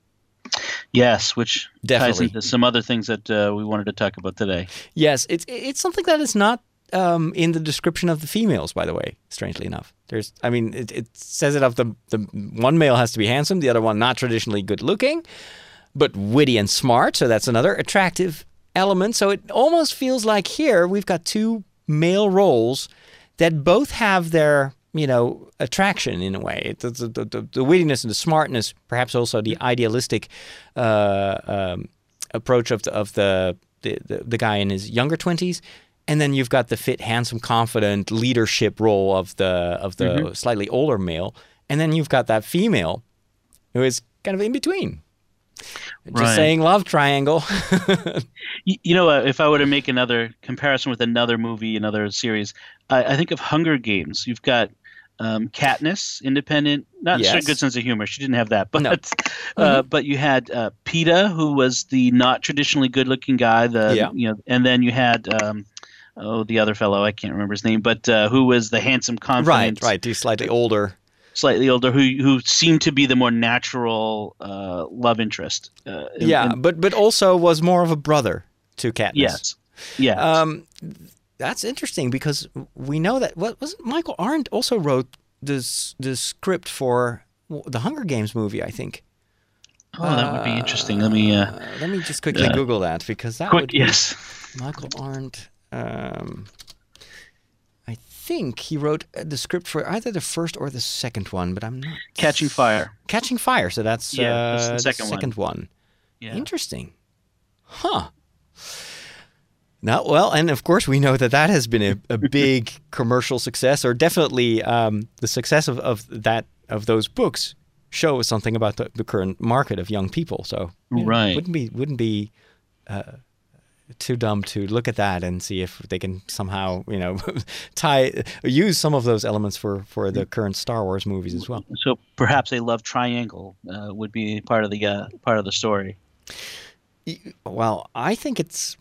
Yes, which Definitely. ties into some other things that uh, we wanted to talk about today. Yes, it's it's something that is not um, in the description of the females. By the way, strangely enough, there's I mean it, it says it of the the one male has to be handsome, the other one not traditionally good looking but witty and smart. So that's another attractive element. So it almost feels like here we've got two male roles that both have their you know attraction in a way the, the, the, the wittiness and the smartness perhaps also the idealistic uh, um, approach of the, of the, the, the guy in his younger 20s and then you've got the fit handsome confident leadership role of the of the mm-hmm. slightly older male and then you've got that female who is kind of in between just right. saying love triangle. you, you, know, uh, if I were to make another comparison with another movie, another series, I, I think of Hunger Games. You've got um, Katniss, independent, not sure good sense of humor. She didn't have that, but No. uh, but you had uh, Peeta, who was the not traditionally good-looking guy. The Yeah. you know, and then you had um, oh the other fellow, I can't remember his name, but uh, who was the handsome, confident, Right, right. He's slightly older. slightly older, who who seemed to be the more natural uh, love interest. Uh, in- yeah, in- but but also was more of a brother to Katniss. yes, yeah. Um, that's interesting because we know that what wasn't Michael Arndt also wrote this the script for the Hunger Games movie, I think. oh, that would be interesting. Let me. Uh, Uh, let me just quickly Yeah. Google that because that would quick, be yes. Michael Arndt. Um, I think he wrote uh, the script for either the first or the second one, but I'm not Catching Fire. Catching Fire. So that's Yeah, uh, that's the the second one. one. Yeah. Interesting. Huh. Now, well, and of course, we know that that has been a, a big commercial success, or definitely um, the success of, of that of those books shows something about the, the current market of young people. So, you know, Right. wouldn't be wouldn't be uh, too dumb to look at that and see if they can somehow, you know, tie use some of those elements for for the current Star Wars movies as well. So perhaps a love triangle uh, would be part of the uh, part of the story. Well, I think it's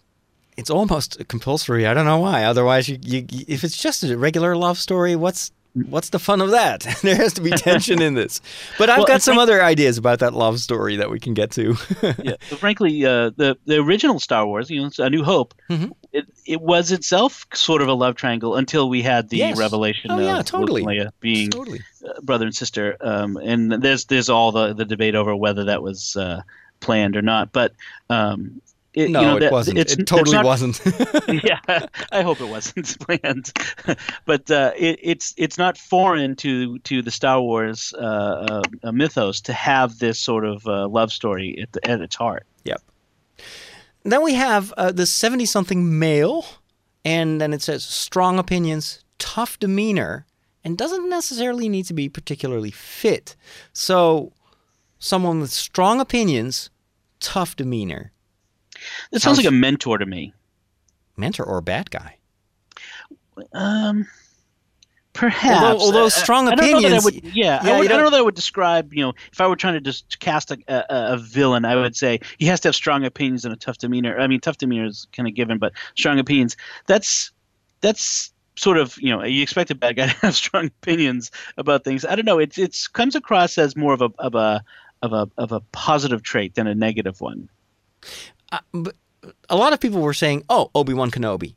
it's almost compulsory. I don't know why. Otherwise, you, you, you- if it's just a regular love story, what's what's the fun of that? there has to be tension in this. But I've Well, got some other ideas about that love story that we can get to. yeah. But frankly, uh, the the original Star Wars, you know, A New Hope, Mhm. it, it was itself sort of a love triangle until we had the Yes. revelation Oh, of yeah, totally. Leia being totally. uh, brother and sister. Um, and there's there's all the, the debate over whether that was uh, planned or not. But um, it, No, you know, it that- wasn't. It's, it totally not wasn't. yeah, I hope it wasn't planned, but uh, it, it's it's not foreign to to the Star Wars uh, uh, mythos to have this sort of uh, love story at, the, at its heart. Yep. Then we have uh, the 70 something male, and then it says strong opinions, tough demeanor, and doesn't necessarily need to be particularly fit. So, someone with strong opinions, tough demeanor, It sounds Sounds- like a mentor to me. mentor or bad guy. Um, perhaps. Although- although Uh, strong I don't know that I opinions- would, yeah, yeah, I, would, I don't- don't know that I would describe. You know, if I were trying to just cast a, a, a villain, I would say he has to have strong opinions and a tough demeanor. I mean, tough demeanor is kind of given, but strong opinions. That's that's sort of you know you expect a bad guy to have strong opinions about things. I don't know. It it's comes across as more of a of a of a of a positive trait than a negative one. Uh, but a lot of people were saying, "Oh, Obi Wan Kenobi,"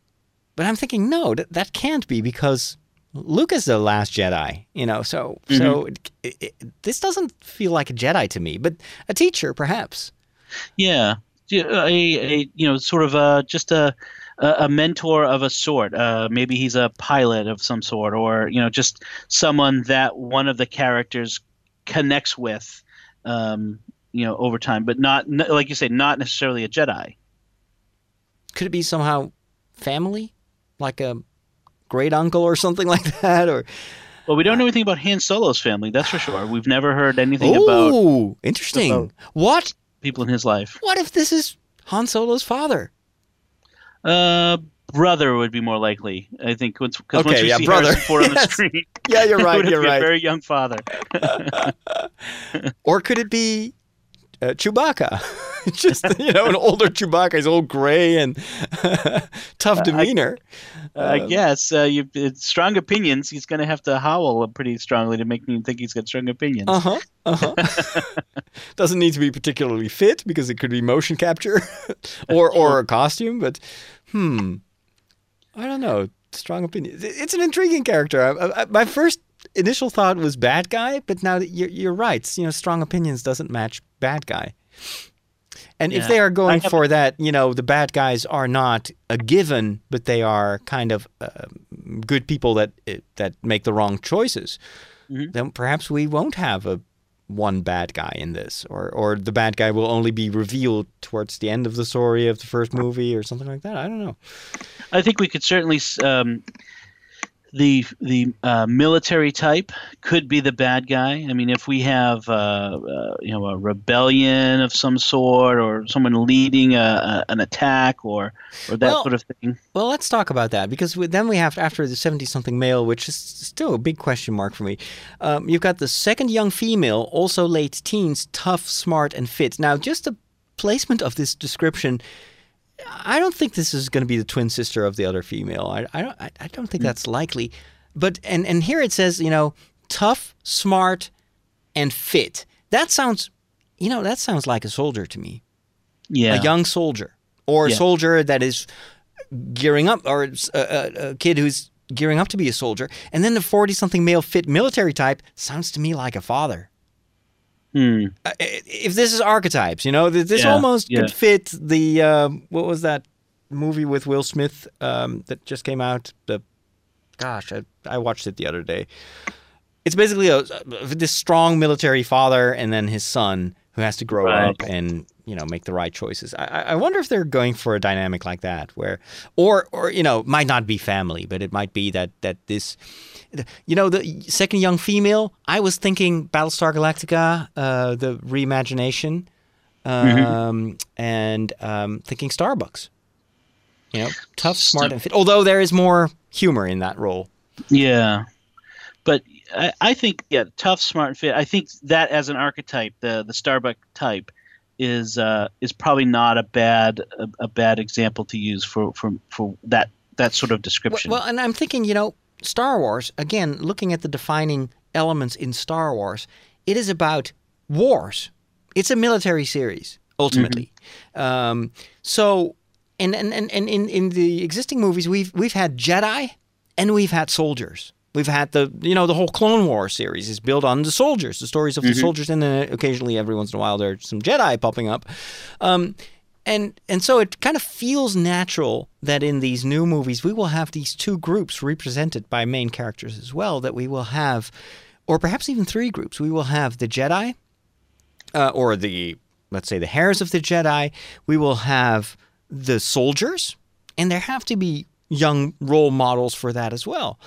but I'm thinking, no, that, that can't be because Luke is the last Jedi. You know, so so it, it, this doesn't feel like a Jedi to me, but a teacher perhaps. Yeah, Yeah, a, a you know sort of a just a a a mentor of a sort. Uh, maybe he's a pilot of some sort, or you know just someone that one of the characters connects with. Um, you know, over time, but not n- like you say, not necessarily a Jedi. Could it be somehow family, like a great uncle or something like that, or Well, we don't know anything about Han Solo's family, that's for sure. We've never heard anything about oh, interesting. about- What people in his life. what if this is Han Solo's father? Uh, brother would be more likely, I think, because once Okay, we yeah, see brother. Harrison Ford on the Yes. screen, Yeah, you're right. would You're right. very young father. Or could it be uh, Chewbacca? Just you know, an older Chewbacca. He's all gray and tough demeanor. I Um, guess uh, you it's strong opinions. He's going to have to howl pretty strongly to make me think he's got strong opinions. Uh huh. Uh huh. Doesn't need to be particularly fit because it could be motion capture, or or a costume. But hmm, I don't know. Strong opinion. It's an intriguing character. I, I, my first initial thought was bad guy, but now that you're you're right. You know, strong opinions doesn't match bad guy. And if they are going for that, you know, the bad guys are not a given, but they are kind of uh, good people that that make the wrong choices. Mhm. Then perhaps we won't have a one bad guy in this, or or the bad guy will only be revealed towards the end of the story of the first movie, or something like that. I don't know. I think we could certainly. Um, the the uh, military type could be the bad guy. I mean, if we have uh, uh, you know a rebellion of some sort, or someone leading a, a an attack, or or that Well- sort of thing. Well, let's talk about that because we, then we have after the seventy-something male, which is still a big question mark for me. Um, you've got the second young female, also late teens, tough, smart, and fit. Now, just the placement of this description, I don't think this is going to be the twin sister of the other female. I, I don't. I, don't think hmm. that's likely. But and and here it says, you know, tough, smart, and fit. That sounds, you know, that sounds like a soldier to me Yeah, a young soldier or a Yeah. soldier that is gearing up or a, a, a kid who's gearing up to be a soldier and then the 40 something male fit military type sounds to me like a father Hmm. Uh, if this is archetypes you know this Yeah, almost yeah. could fit the um, what was that movie with will smith um, that just came out the gosh I, I watched it the other day it's basically a, this strong military father and then his son who has to grow Right. up and you know make the right choices. I, I I wonder if they're going for a dynamic like that, where or or you know might not be family, but it might be that that this, you know, the second young female. I was thinking Battlestar Galactica, uh, the reimagination, um, and um, thinking Starbucks. You know, tough, smart, and fit. Although there is more humor in that role. Yeah, but I, I think yeah, tough, smart, and fit. I think that as an archetype, the the Starbuck type, is uh, is probably not a bad a, a bad example to use for for for that that sort of Well, description. well, and I'm thinking, you know, Star Wars, again, looking at the defining elements in Star Wars, it is about wars. It's a military series, ultimately. Um, so, and, and, and, and in, in the existing movies, we've, we've had Jedi and we've had soldiers. We've had the, you know, the whole Clone War series is built on the soldiers, the stories of the soldiers, and then occasionally, every once in a while, there's some Jedi popping up. Um, and and so it kind of feels natural that in these new movies we will have these two groups represented by main characters as well that we will have or perhaps even three groups. We will have the jedi uh, or the let's say the heirs of the jedi. We will have the soldiers and there have to be young role models for that as well.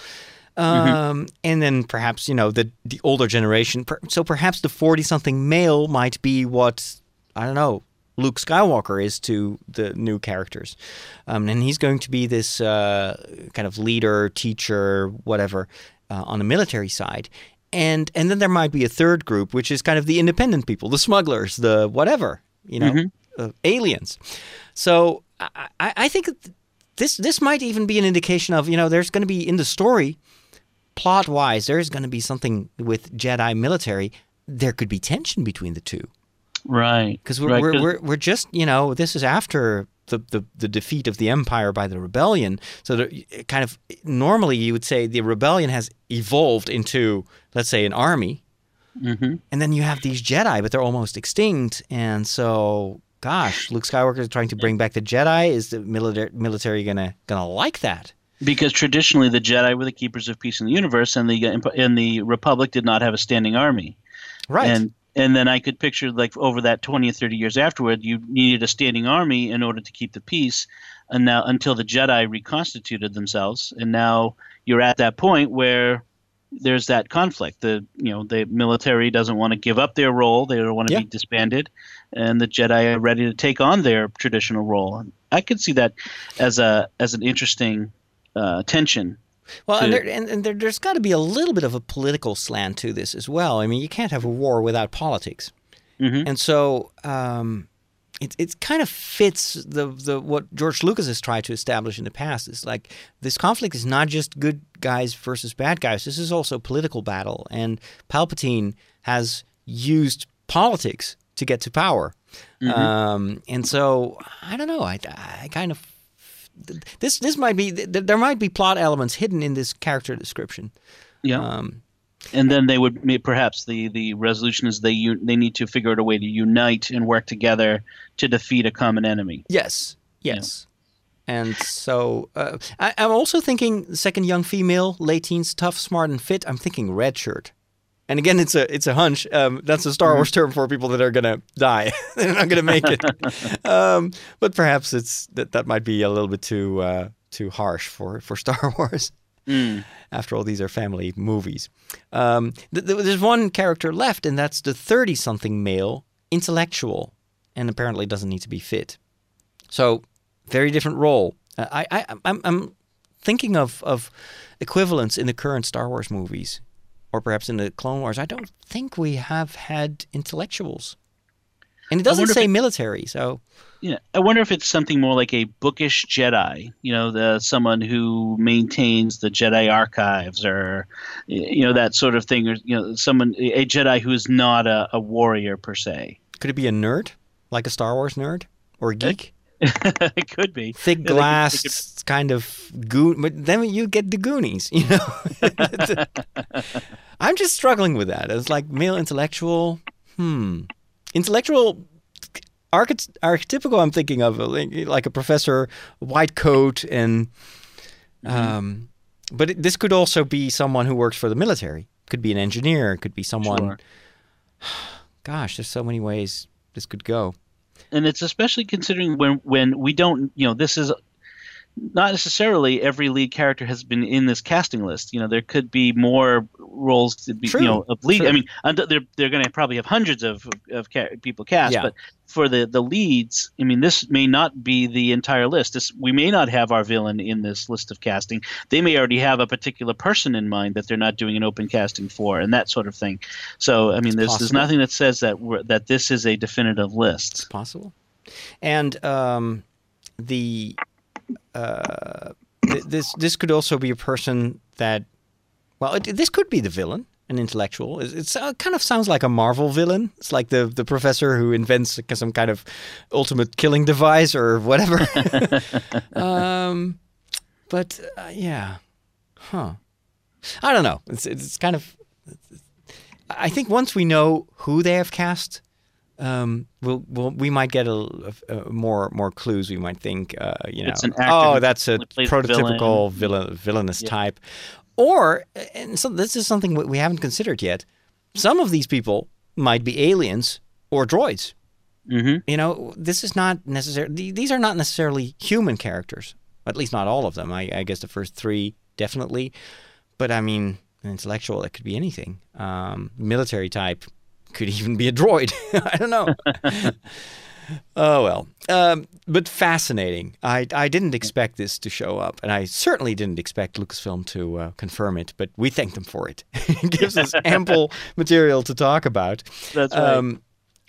Um, and then perhaps you know the the older generation so perhaps the 40 something male might be what i don't know Luke Skywalker is to the new characters. Um, and he's going to be this uh, kind of leader, teacher, whatever, uh, on the military side. And and then there might be a third group, which is kind of the independent people, the smugglers, the whatever, you know, uh, aliens. So I, I I think this this might even be an indication of you know there's going to be in the story, plot wise, there's going to be something with Jedi military. There could be tension between the two right, because we're, right, we're, we're we're just you know this is after the, the the defeat of the empire by the rebellion. So the, kind of normally you would say the rebellion has evolved into let's say an army. Mhm. and then you have these jedi but they're almost extinct. And so gosh luke skywalker is trying to bring back the jedi. Is the military military gonna gonna like that? Because traditionally the Jedi were the keepers of peace in the universe, and the and the Republic did not have a standing army. right. And and then I could picture like over that 20 or 30 years afterward, you needed a standing army in order to keep the peace, and now until the Jedi reconstituted themselves, and now you're at that point where there's that conflict. The you know the military doesn't want to give up their role; they don't want to Yeah. be disbanded, and the Jedi are ready to take on their traditional role. I could see that as a as an interesting uh, tension. Well, and, there, and, and there, there's got to be a little bit of a political slant to this as well. I mean, you can't have a war without politics, Mhm. and so um, it it kind of fits the the what George Lucas has tried to establish in the past. Is like this conflict is not just good guys versus bad guys. This is also a political battle, and Palpatine has used politics to get to power. Um, and so I don't know. I, I kind of this this might be th- there might be plot elements hidden in this character description. Yeah. Um, and then they would perhaps the the resolution is they u- they need to figure out a way to unite and work together to defeat a common enemy. yes, yes. And so uh, I, I'm also thinking second young female, late teens, tough, smart, and fit. I'm thinking red shirt. And again, it's a it's a hunch. Um, that's a Star Wars term for people that are gonna die. They're not gonna make it. um, but perhaps it's that that might be a little bit too uh, too harsh for for Star Wars. Mm. After all, these are family movies. Um, th- th- there's one character left, and that's the 30 something male intellectual, and apparently doesn't need to be fit. So, very different role. Uh, I, I, I'm, I'm thinking of, of equivalents in the current Star Wars movies, or perhaps in the Clone Wars. I don't think we have had intellectuals. And it doesn't say it- military, so Yeah, I wonder if it's something more like a bookish Jedi. You know, the someone who maintains the Jedi archives, or you know that sort of thing, or you know, someone a Jedi who is not a, a warrior per se. could it be a nerd, like a Star Wars nerd, or a geek? it could be Thick glass, could- kind of goon. But then you get the Goonies, you know. I'm just struggling with that. It's like male intellectual. Hmm, intellectual. Archety- archetypical. I'm thinking of like, like a professor, white coat, and Mm-hmm. um, but it, this could also be someone who works for the military. Could be an engineer. Could be someone. Sure. Gosh, there's so many ways this could go. And it's especially considering when when we don't you know this is not necessarily every lead character has been in this casting list. You know there could be more roles to be True, you know of lead. True. i mean they're, they're going to probably have hundreds of of ca- people cast Yeah. but for the the leads i mean this may not be the entire list. This we may not have our villain in this list of casting. They may already have a particular person in mind that they're not doing an open casting for and that sort of thing. So i mean there's, there's nothing that says that we're, that this is a definitive list. Possible. And um, the uh, th- this this could also be a person that, well, it, this could be the villain, an intellectual. It, uh, kind of sounds like a Marvel villain. It's like the the professor who invents some kind of ultimate killing device or whatever. um, but uh, yeah, huh? I don't know. It's it's kind of. I think once we know who they have cast, um, we'll, we'll we might get a, a- more more clues. We might think, uh, you know, oh, that's a prototypical villain, villainous Yeah. type, or and so this is something we- we haven't considered yet. Some of these people might be aliens or droids. hmm You know, this is not necessarily. These are not necessarily human characters. At least not all of them. I, I guess the first three definitely, but I mean, an intellectual it could be anything. Um, military type could even be a droid. I don't know. oh well, um, but fascinating. I I didn't expect this to show up, and I certainly didn't expect Lucasfilm to uh, confirm it. But we thank them for it. it gives us ample material to talk about. That's right. Um,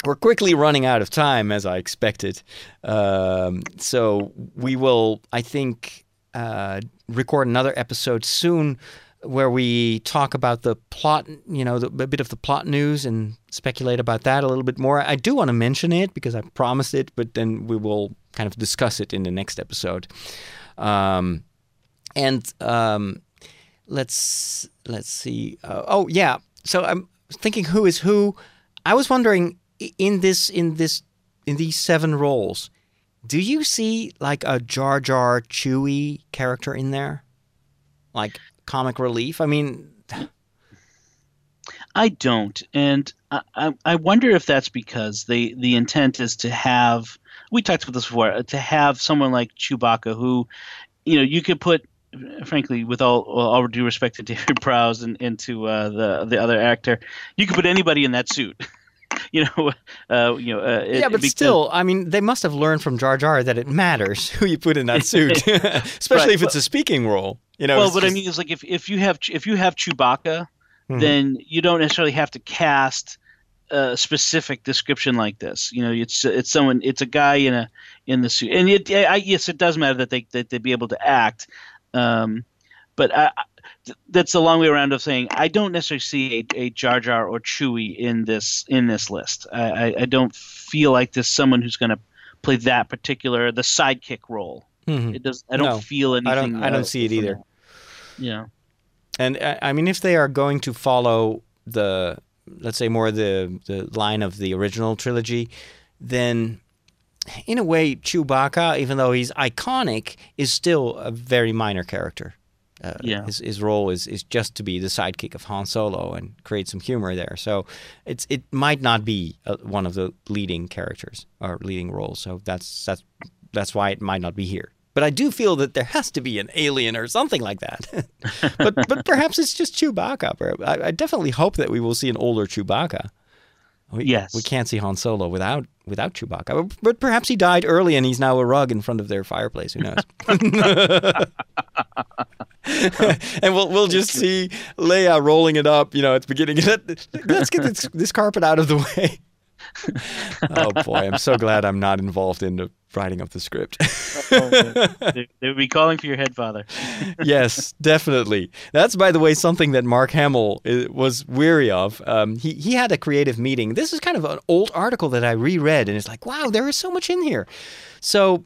we're quickly running out of time, as I expected. Um, so we will, I think, uh, record another episode soon where we talk about the plot, you know, the, a bit of the plot news and speculate about that a little bit more. I do want to mention it because I promised it, but then we will kind of discuss it in the next episode. Um, and um, let's let's see. Uh, oh yeah. So I'm thinking who is who. I was wondering in this in this in these seven roles, do you see like a Jar Jar Chewie character in there, like comic relief? I mean, I don't, and I, I, I wonder if that's because the the intent is to have. We talked about this before. To have someone like Chewbacca, who, you know, you could put, frankly, with all all due respect to David Prowse and, and to uh, the the other actor, you could put anybody in that suit. you know, uh, you know. Uh, yeah, it- but still, I mean, they must have learned from Jar Jar that it matters who you put in that suit, especially Right, if it's a speaking role. You know, well, it's what I mean is like if, if you have if you have Chewbacca, Mhm. then you don't necessarily have to cast a specific description like this. You know, it's it's someone it's a guy in a in the suit, and it I, yes, it does matter that they that they be able to act. Um, but I, I- th- that's a long way around of saying I don't necessarily see a, a Jar Jar or Chewie in this in this list. I, I, I don't feel like there's someone who's going to play that particular the sidekick role. Mhm. It does. I don't No, feel anything. I don't. I don't see it either. Yeah. And uh, I mean, if they are going to follow the, let's say, more the the line of the original trilogy, then in a way, Chewbacca, even though he's iconic, is still a very minor character. Uh, Yeah. his his role is is just to be the sidekick of Han Solo and create some humor there. So it's it might not be uh, one of the leading characters or leading roles. So that's that's that's why it might not be here. But I do feel that there has to be an alien or something like that. but but perhaps it's just Chewbacca. I, I definitely hope that we will see an older Chewbacca. We, yes, we can't see Han Solo without without Chewbacca, but perhaps he died early and he's now a rug in front of their fireplace. Who knows? and we'll we'll just see Leia rolling it up, you know, at the beginning. Let's get this, this carpet out of the way. oh boy, I'm so glad I'm not involved in the writing of the script. they, they would be calling for your head, father. yes, definitely. That's, by the way, something that Mark Hamill uh, was weary of. Um, he he had a creative meeting. This is kind of an old article that I reread, and it's like, wow, there is so much in here. So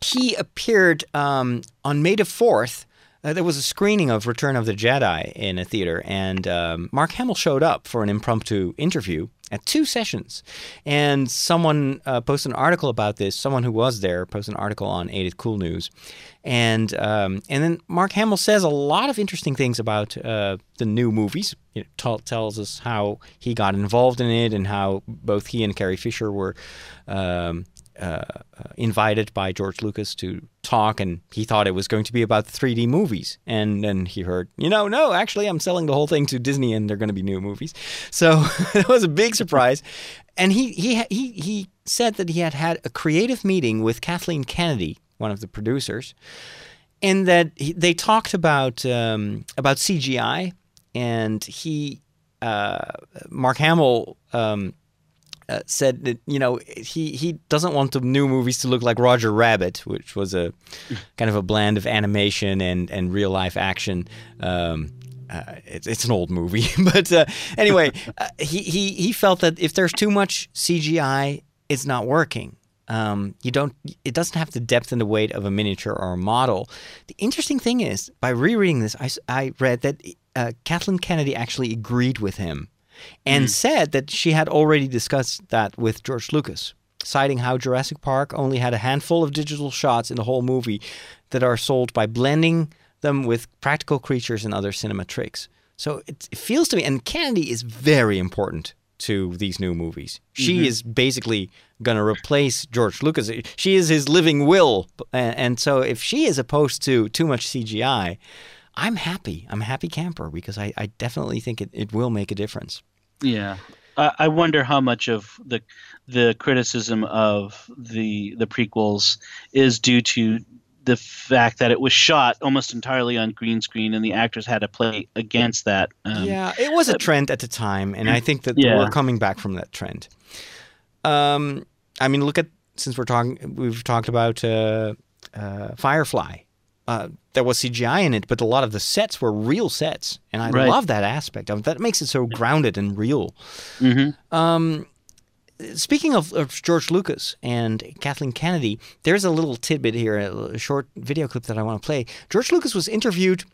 he appeared um, on May the fourth uh, there was a screening of Return of the Jedi in a theater, and um, Mark Hamill showed up for an impromptu interview at two sessions. And someone uh, posted an article about this. Someone who was there posted an article on Ain't It Cool News, and um, and then Mark Hamill says a lot of interesting things about uh, the new movies. It t- tells us how he got involved in it and how both he and Carrie Fisher were. Um, uh, invited by George Lucas to talk, and he thought it was going to be about 3D movies. And then he heard, you know, no, actually, I'm selling the whole thing to Disney, and they're going to be new movies. So it was a big surprise. And he he he he said that he had had a creative meeting with Kathleen Kennedy, one of the producers, and that he, they talked about um, about CGI, and he uh, Mark Hamill. Um, uh, said that you know he he doesn't want the new movies to look like Roger Rabbit, which was a kind of a blend of animation and and real life action. Um, uh, it's, it's an old movie, but uh, anyway, uh, he he he felt that if there's too much CGI, it's not working. Um, you don't. It doesn't have the depth and the weight of a miniature or a model. The interesting thing is, by rereading this, I, I read that uh, Kathleen Kennedy actually agreed with him and mm. said that she had already discussed that with George Lucas, citing how Jurassic Park only had a handful of digital shots in the whole movie that are sold by blending them with practical creatures and other cinema tricks. So it, it feels to me, and Kennedy is very important to these new movies. She mm-hmm. is basically going to replace George Lucas. She is his living will. And, and so if she is opposed to too much CGI, I'm happy. I'm a happy camper because I, I definitely think it, it will make a difference. Yeah. I, I wonder how much of the the criticism of the the prequels is due to the fact that it was shot almost entirely on green screen and the actors had to play against that. Um, yeah, it was a uh, trend at the time, and I think that yeah. we're coming back from that trend. Um, I mean, look at since we're talking, we've talked about uh, uh, Firefly uh, there was CGI in it, but a lot of the sets were real sets, and I right. love that aspect of it. That makes it so grounded and real. Mm-hmm. Um, speaking of, of, George Lucas and Kathleen Kennedy, there's a little tidbit here, a short video clip that I want to play. George Lucas was interviewed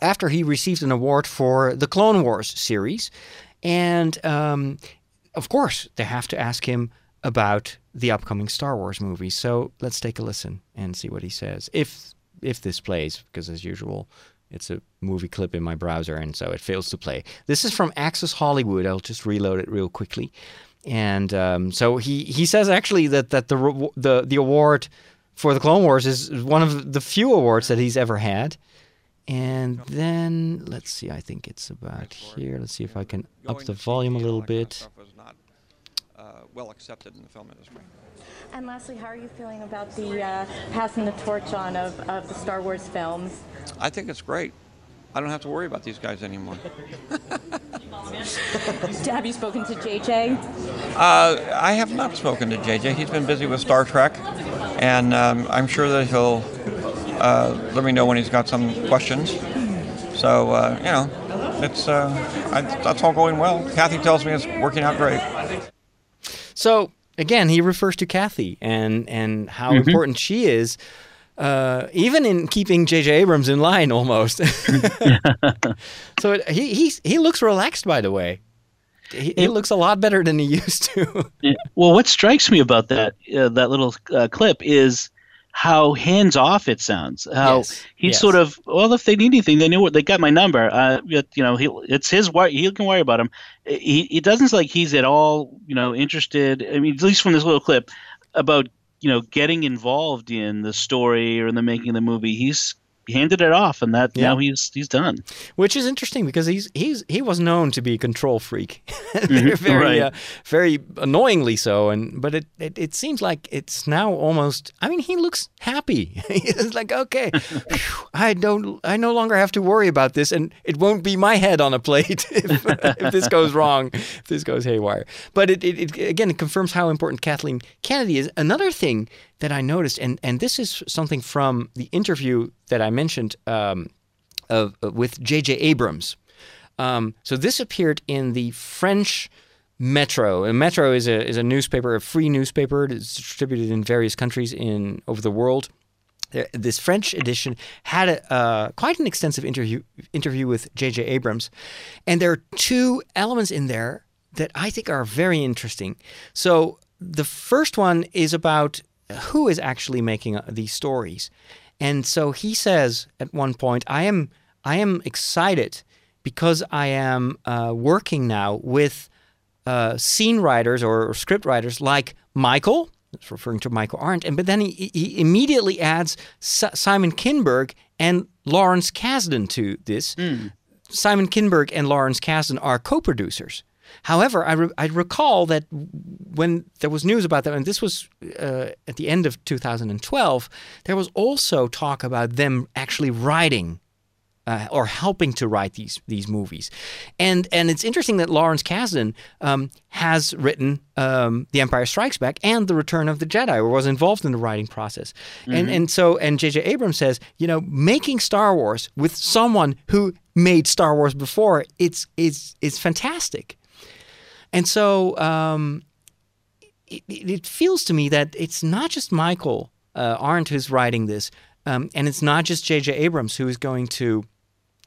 after he received an award for the Clone Wars series, and um, of course they have to ask him about the upcoming Star Wars movie. So let's take a listen and see what he says. If if this plays, because as usual, it's a movie clip in my browser, and so it fails to play. This is from Access Hollywood. I'll just reload it real quickly. And um, so he, he says actually that, that the, the, the award for the Clone Wars is one of the few awards that he's ever had. And then, let's see, I think it's about here. Let's see if I can up the volume a little bit. Uh, well accepted in the film industry. And lastly, how are you feeling about the uh, passing the torch on of, of the Star Wars films? I think it's great. I don't have to worry about these guys anymore. have you spoken to JJ? Uh, I have not spoken to JJ. He's been busy with Star Trek, and um, I'm sure that he'll uh, let me know when he's got some questions. So, uh, you know, it's uh, I, that's all going well. Kathy tells me it's working out great. So, again, he refers to Kathy and and how mm-hmm. important she is. Uh, even in keeping J.J. Abrams in line, almost. so it, he he's, he looks relaxed, by the way. He, he, looks a lot better than he used to. yeah. Well, what strikes me about that uh, that little uh, clip is how hands off it sounds. How yes. he's yes. sort of well, if they need anything, they know what they got my number. Uh, you know, he it's his he can worry about him. He it doesn't like he's at all you know interested. I mean, at least from this little clip about you know, getting involved in the story or in the making of the movie. He's handed it off, and that Yeah. now he's he's done. which is interesting because he's he's he was known to be a control freak, Mhm, very right. uh, very annoyingly so. And but it, it it seems like it's now almost. I mean, he looks happy. He's like, okay, phew, I don't, I no longer have to worry about this, and it won't be my head on a plate if, if this goes wrong, if this goes haywire. But it, it, it again it confirms how important Kathleen Kennedy is. Another thing that I noticed, and and this is something from the interview that I mentioned. Um, of, uh, with J.J. Abrams. Um, so this appeared in the French Metro. And Metro is a is a newspaper, a free newspaper. It's distributed in various countries in over the world. This French edition had a, uh, quite an extensive interview interview with J.J. Abrams, and there are two elements in there that I think are very interesting. So the first one is about who is actually making uh, these stories, and so he says at one point, "I am I am excited because I am uh, working now with." uh, scene writers or, script writers like Michael, that's referring to Michael Arndt, and but then he, he immediately adds Si- Simon Kinberg and Lawrence Kasdan to this. Simon Kinberg and Lawrence Kasdan are co-producers. However, I, re- I recall that when there was news about them, and this was uh, at the end of 2012, there was also talk about them actually writing uh, or helping to write these these movies, and and it's interesting that Lawrence Kasdan um, has written um, The Empire Strikes Back and The Return of the Jedi, or was involved in the writing process, and and so and J.J. Abrams says, you know, making Star Wars with someone who made Star Wars before, it's it's it's fantastic, and so. Um, it, it feels to me that it's not just Michael uh, Arndt who's writing this, um, and it's not just J.J. Abrams who is going to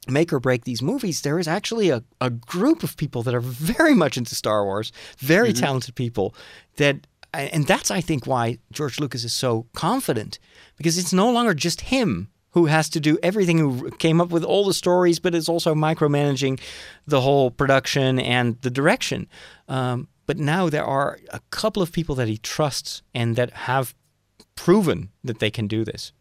make or break these movies. There is actually a, a group of people that are very much into Star Wars, very talented people that. And that's, I think, why George Lucas is so confident because it's no longer just him who has to do everything, who came up with all the stories, but is also micromanaging the whole production and the direction. Um, but now there are a couple of people that he trusts and that have proven that they can do this.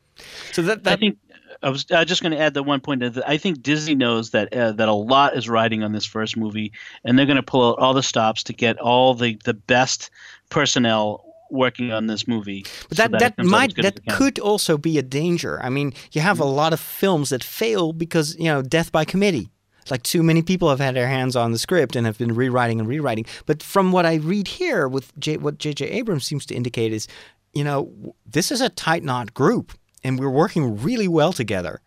So that, that I think I was uh, just going to add that one point. That I think Disney knows that uh, that a lot is riding on this first movie, and they're going to pull out all the stops to get all the the best personnel working on this movie. But so that that comes out as might that could also be a danger. I mean, you have a lot of films that fail because you know death by committee. Like too many people have had their hands on the script and have been rewriting and rewriting. But from what I read here, with J, what J.J. Abrams seems to indicate is, you know, this is a tight knot group, and we're working really well together.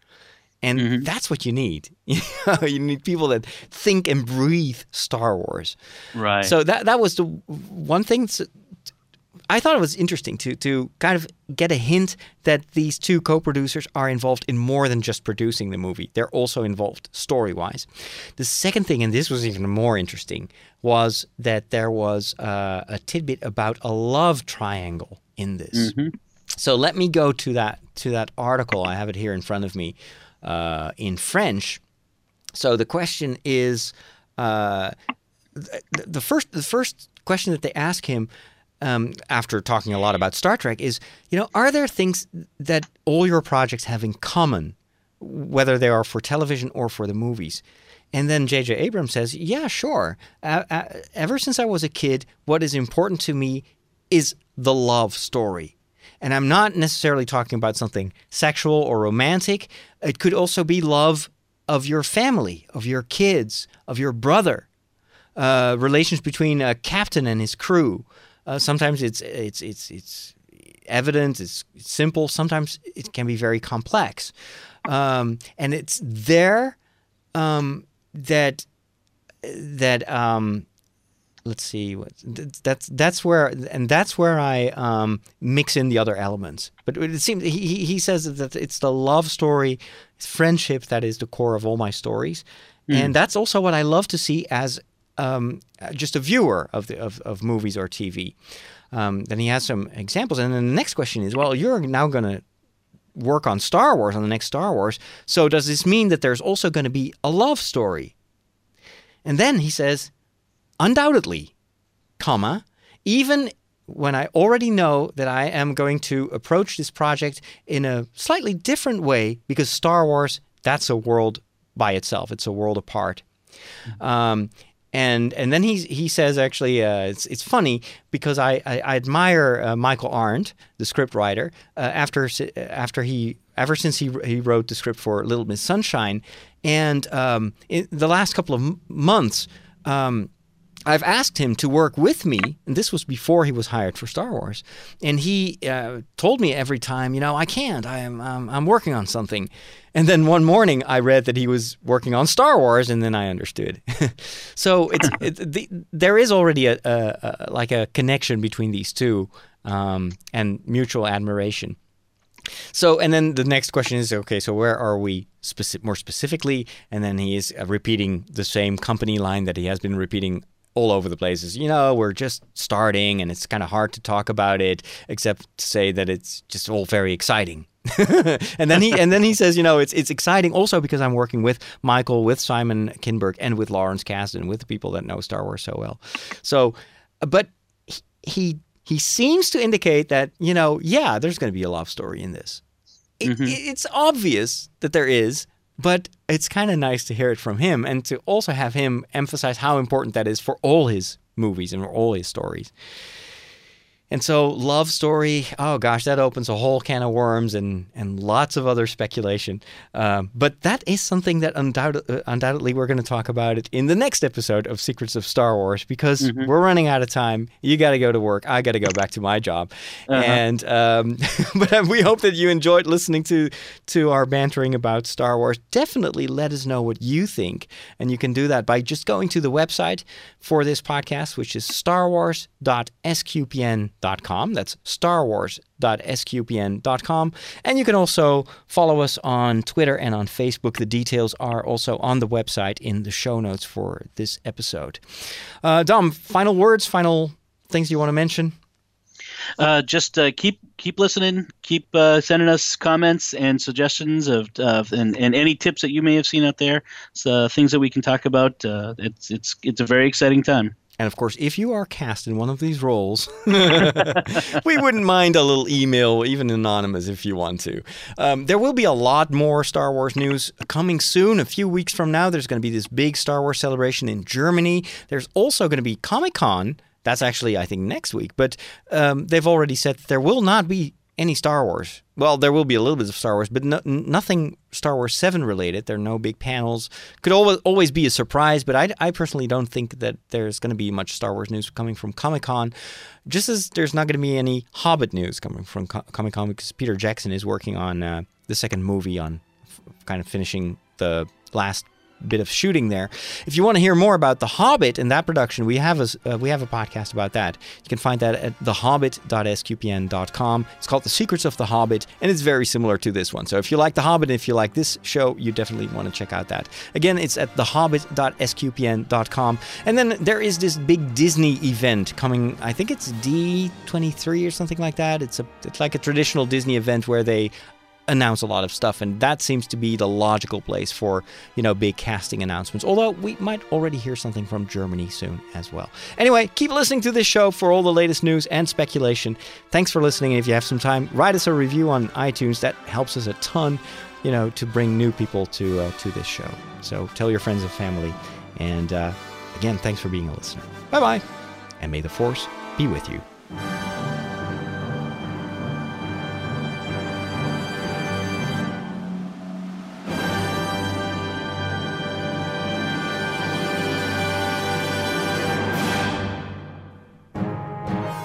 And Mm-hmm. that's what you need. You, know, you need people that think and breathe Star Wars. right. So that that was the one thing. I thought it was interesting to to kind of get a hint that these two co-producers are involved in more than just producing the movie. They're also involved story-wise. The second thing, and this was even more interesting, was that there was uh, a tidbit about a love triangle in this. So let me go to that to that article. I have it here in front of me uh, in French. So the question is, uh, the, the first the first question that they ask him um, after talking a lot about Star Trek is, you know, are there things that all your projects have in common, whether they are for television or for the movies? And then J.J. Abrams says, yeah, sure. Uh, uh, ever since I was a kid, what is important to me is the love story. And I'm not necessarily talking about something sexual or romantic. It could also be love of your family, of your kids, of your brother, uh, relations between a captain and his crew. Uh, sometimes it's it's it's it's evident, it's, it's simple. Sometimes it can be very complex, um, and it's there um, that that um, let's see what that's that's where and that's where I um, mix in the other elements. But it seems he he- he says that it's the love story, friendship that is the core of all my stories, and that's also what I love to see as um, just a viewer of the of, of movies or TV. Um, then he has some examples, and then the next question is, well, you're now going to work on Star Wars on the next Star Wars. So does this mean that there's also going to be a love story? And then he says, undoubtedly, comma, even when I already know that I am going to approach this project in a slightly different way because Star Wars, that's a world by itself. It's a world apart. Um, and and then he he says actually uh, it's it's funny because I I, I admire uh, Michael Arndt, the script writer, uh, after after he ever since he he wrote the script for Little Miss Sunshine, and um, in the last couple of months. Um, I've asked him to work with me, and this was before he was hired for Star Wars. And he uh, told me every time, you know, I can't. I am I'm, I'm working on something. And then one morning, I read that he was working on Star Wars, and then I understood. so it's it, the, there is already a, a, a, like a connection between these two, um, and mutual admiration. So, and then the next question is okay, so where are we specific, more specifically? And then he is uh, repeating the same company line that he has been repeating all over the places. You know, we're just starting and it's kind of hard to talk about it except to say that it's just all very exciting. and then he and then he says, you know, it's it's exciting also because I'm working with Michael, with Simon Kinberg, and with Lawrence Kasdan, with the people that know Star Wars so well. So, but he he seems to indicate that you know, yeah, there's going to be a love story in this. It, mm-hmm. It's obvious that there is, but it's kind of nice to hear it from him and to also have him emphasize how important that is for all his movies and for all his stories. And so, love story, oh gosh, that opens a whole can of worms and, and lots of other speculation. Um, but that is something that undoubted, uh, undoubtedly we're going to talk about it in the next episode of Secrets of Star Wars because mm-hmm. we're running out of time. You got to go to work. I got to go back to my job. Uh-huh. And um, but we hope that you enjoyed listening to to our bantering about Star Wars. Definitely let us know what you think, and you can do that by just going to the website for this podcast, which is starwars.sqpn.com starwars.sqpn.com. That's starwars.sqpn.com. And you can also follow us on Twitter and on Facebook. The details are also on the website in the show notes for this episode. Uh, Dom, final words, final things you want to mention? Uh, just uh, keep keep listening, keep uh, sending us comments and suggestions of, and, and any tips that you may have seen out there. So things that we can talk about. Uh, it's it's it's a very exciting time. And of course, if you are cast in one of these roles, we wouldn't mind a little email, even anonymous, if you want to. Um, there will be a lot more Star Wars news coming soon. A few weeks from now, there's going to be this big Star Wars celebration in Germany. There's also going to be Comic Con. That's actually, I think, next week. But um, they've already said that there will not be any Star Wars. Well, there will be a little bit of Star Wars, but no, nothing Star Wars 7 related. There are no big panels. Could always, always be a surprise, but I, I personally don't think that there's going to be much Star Wars news coming from Comic Con. Just as there's not going to be any Hobbit news coming from Co- Comic Con because Peter Jackson is working on uh, the second movie on f- kind of finishing the last bit of shooting there. If you want to hear more about The Hobbit and that production, we have a uh, we have a podcast about that. You can find that at thehobbit.sqpn.com. It's called The Secrets of the Hobbit, and it's very similar to this one. So if you like The Hobbit and if you like this show, you definitely want to check out that. Again, it's at thehobbit.sqpn.com. And then there is this big Disney event coming. I think it's D23 or something like that. It's a it's like a traditional Disney event where they announce a lot of stuff and that seems to be the logical place for you know big casting announcements although we might already hear something from germany soon as well. Anyway keep listening to this show for all the latest news and speculation. Thanks for listening and if you have some time write us a review on itunes. That helps us a ton you know to bring new people to uh, to this show. So tell your friends and family and uh, again thanks for being a listener. Bye bye and may the force be with you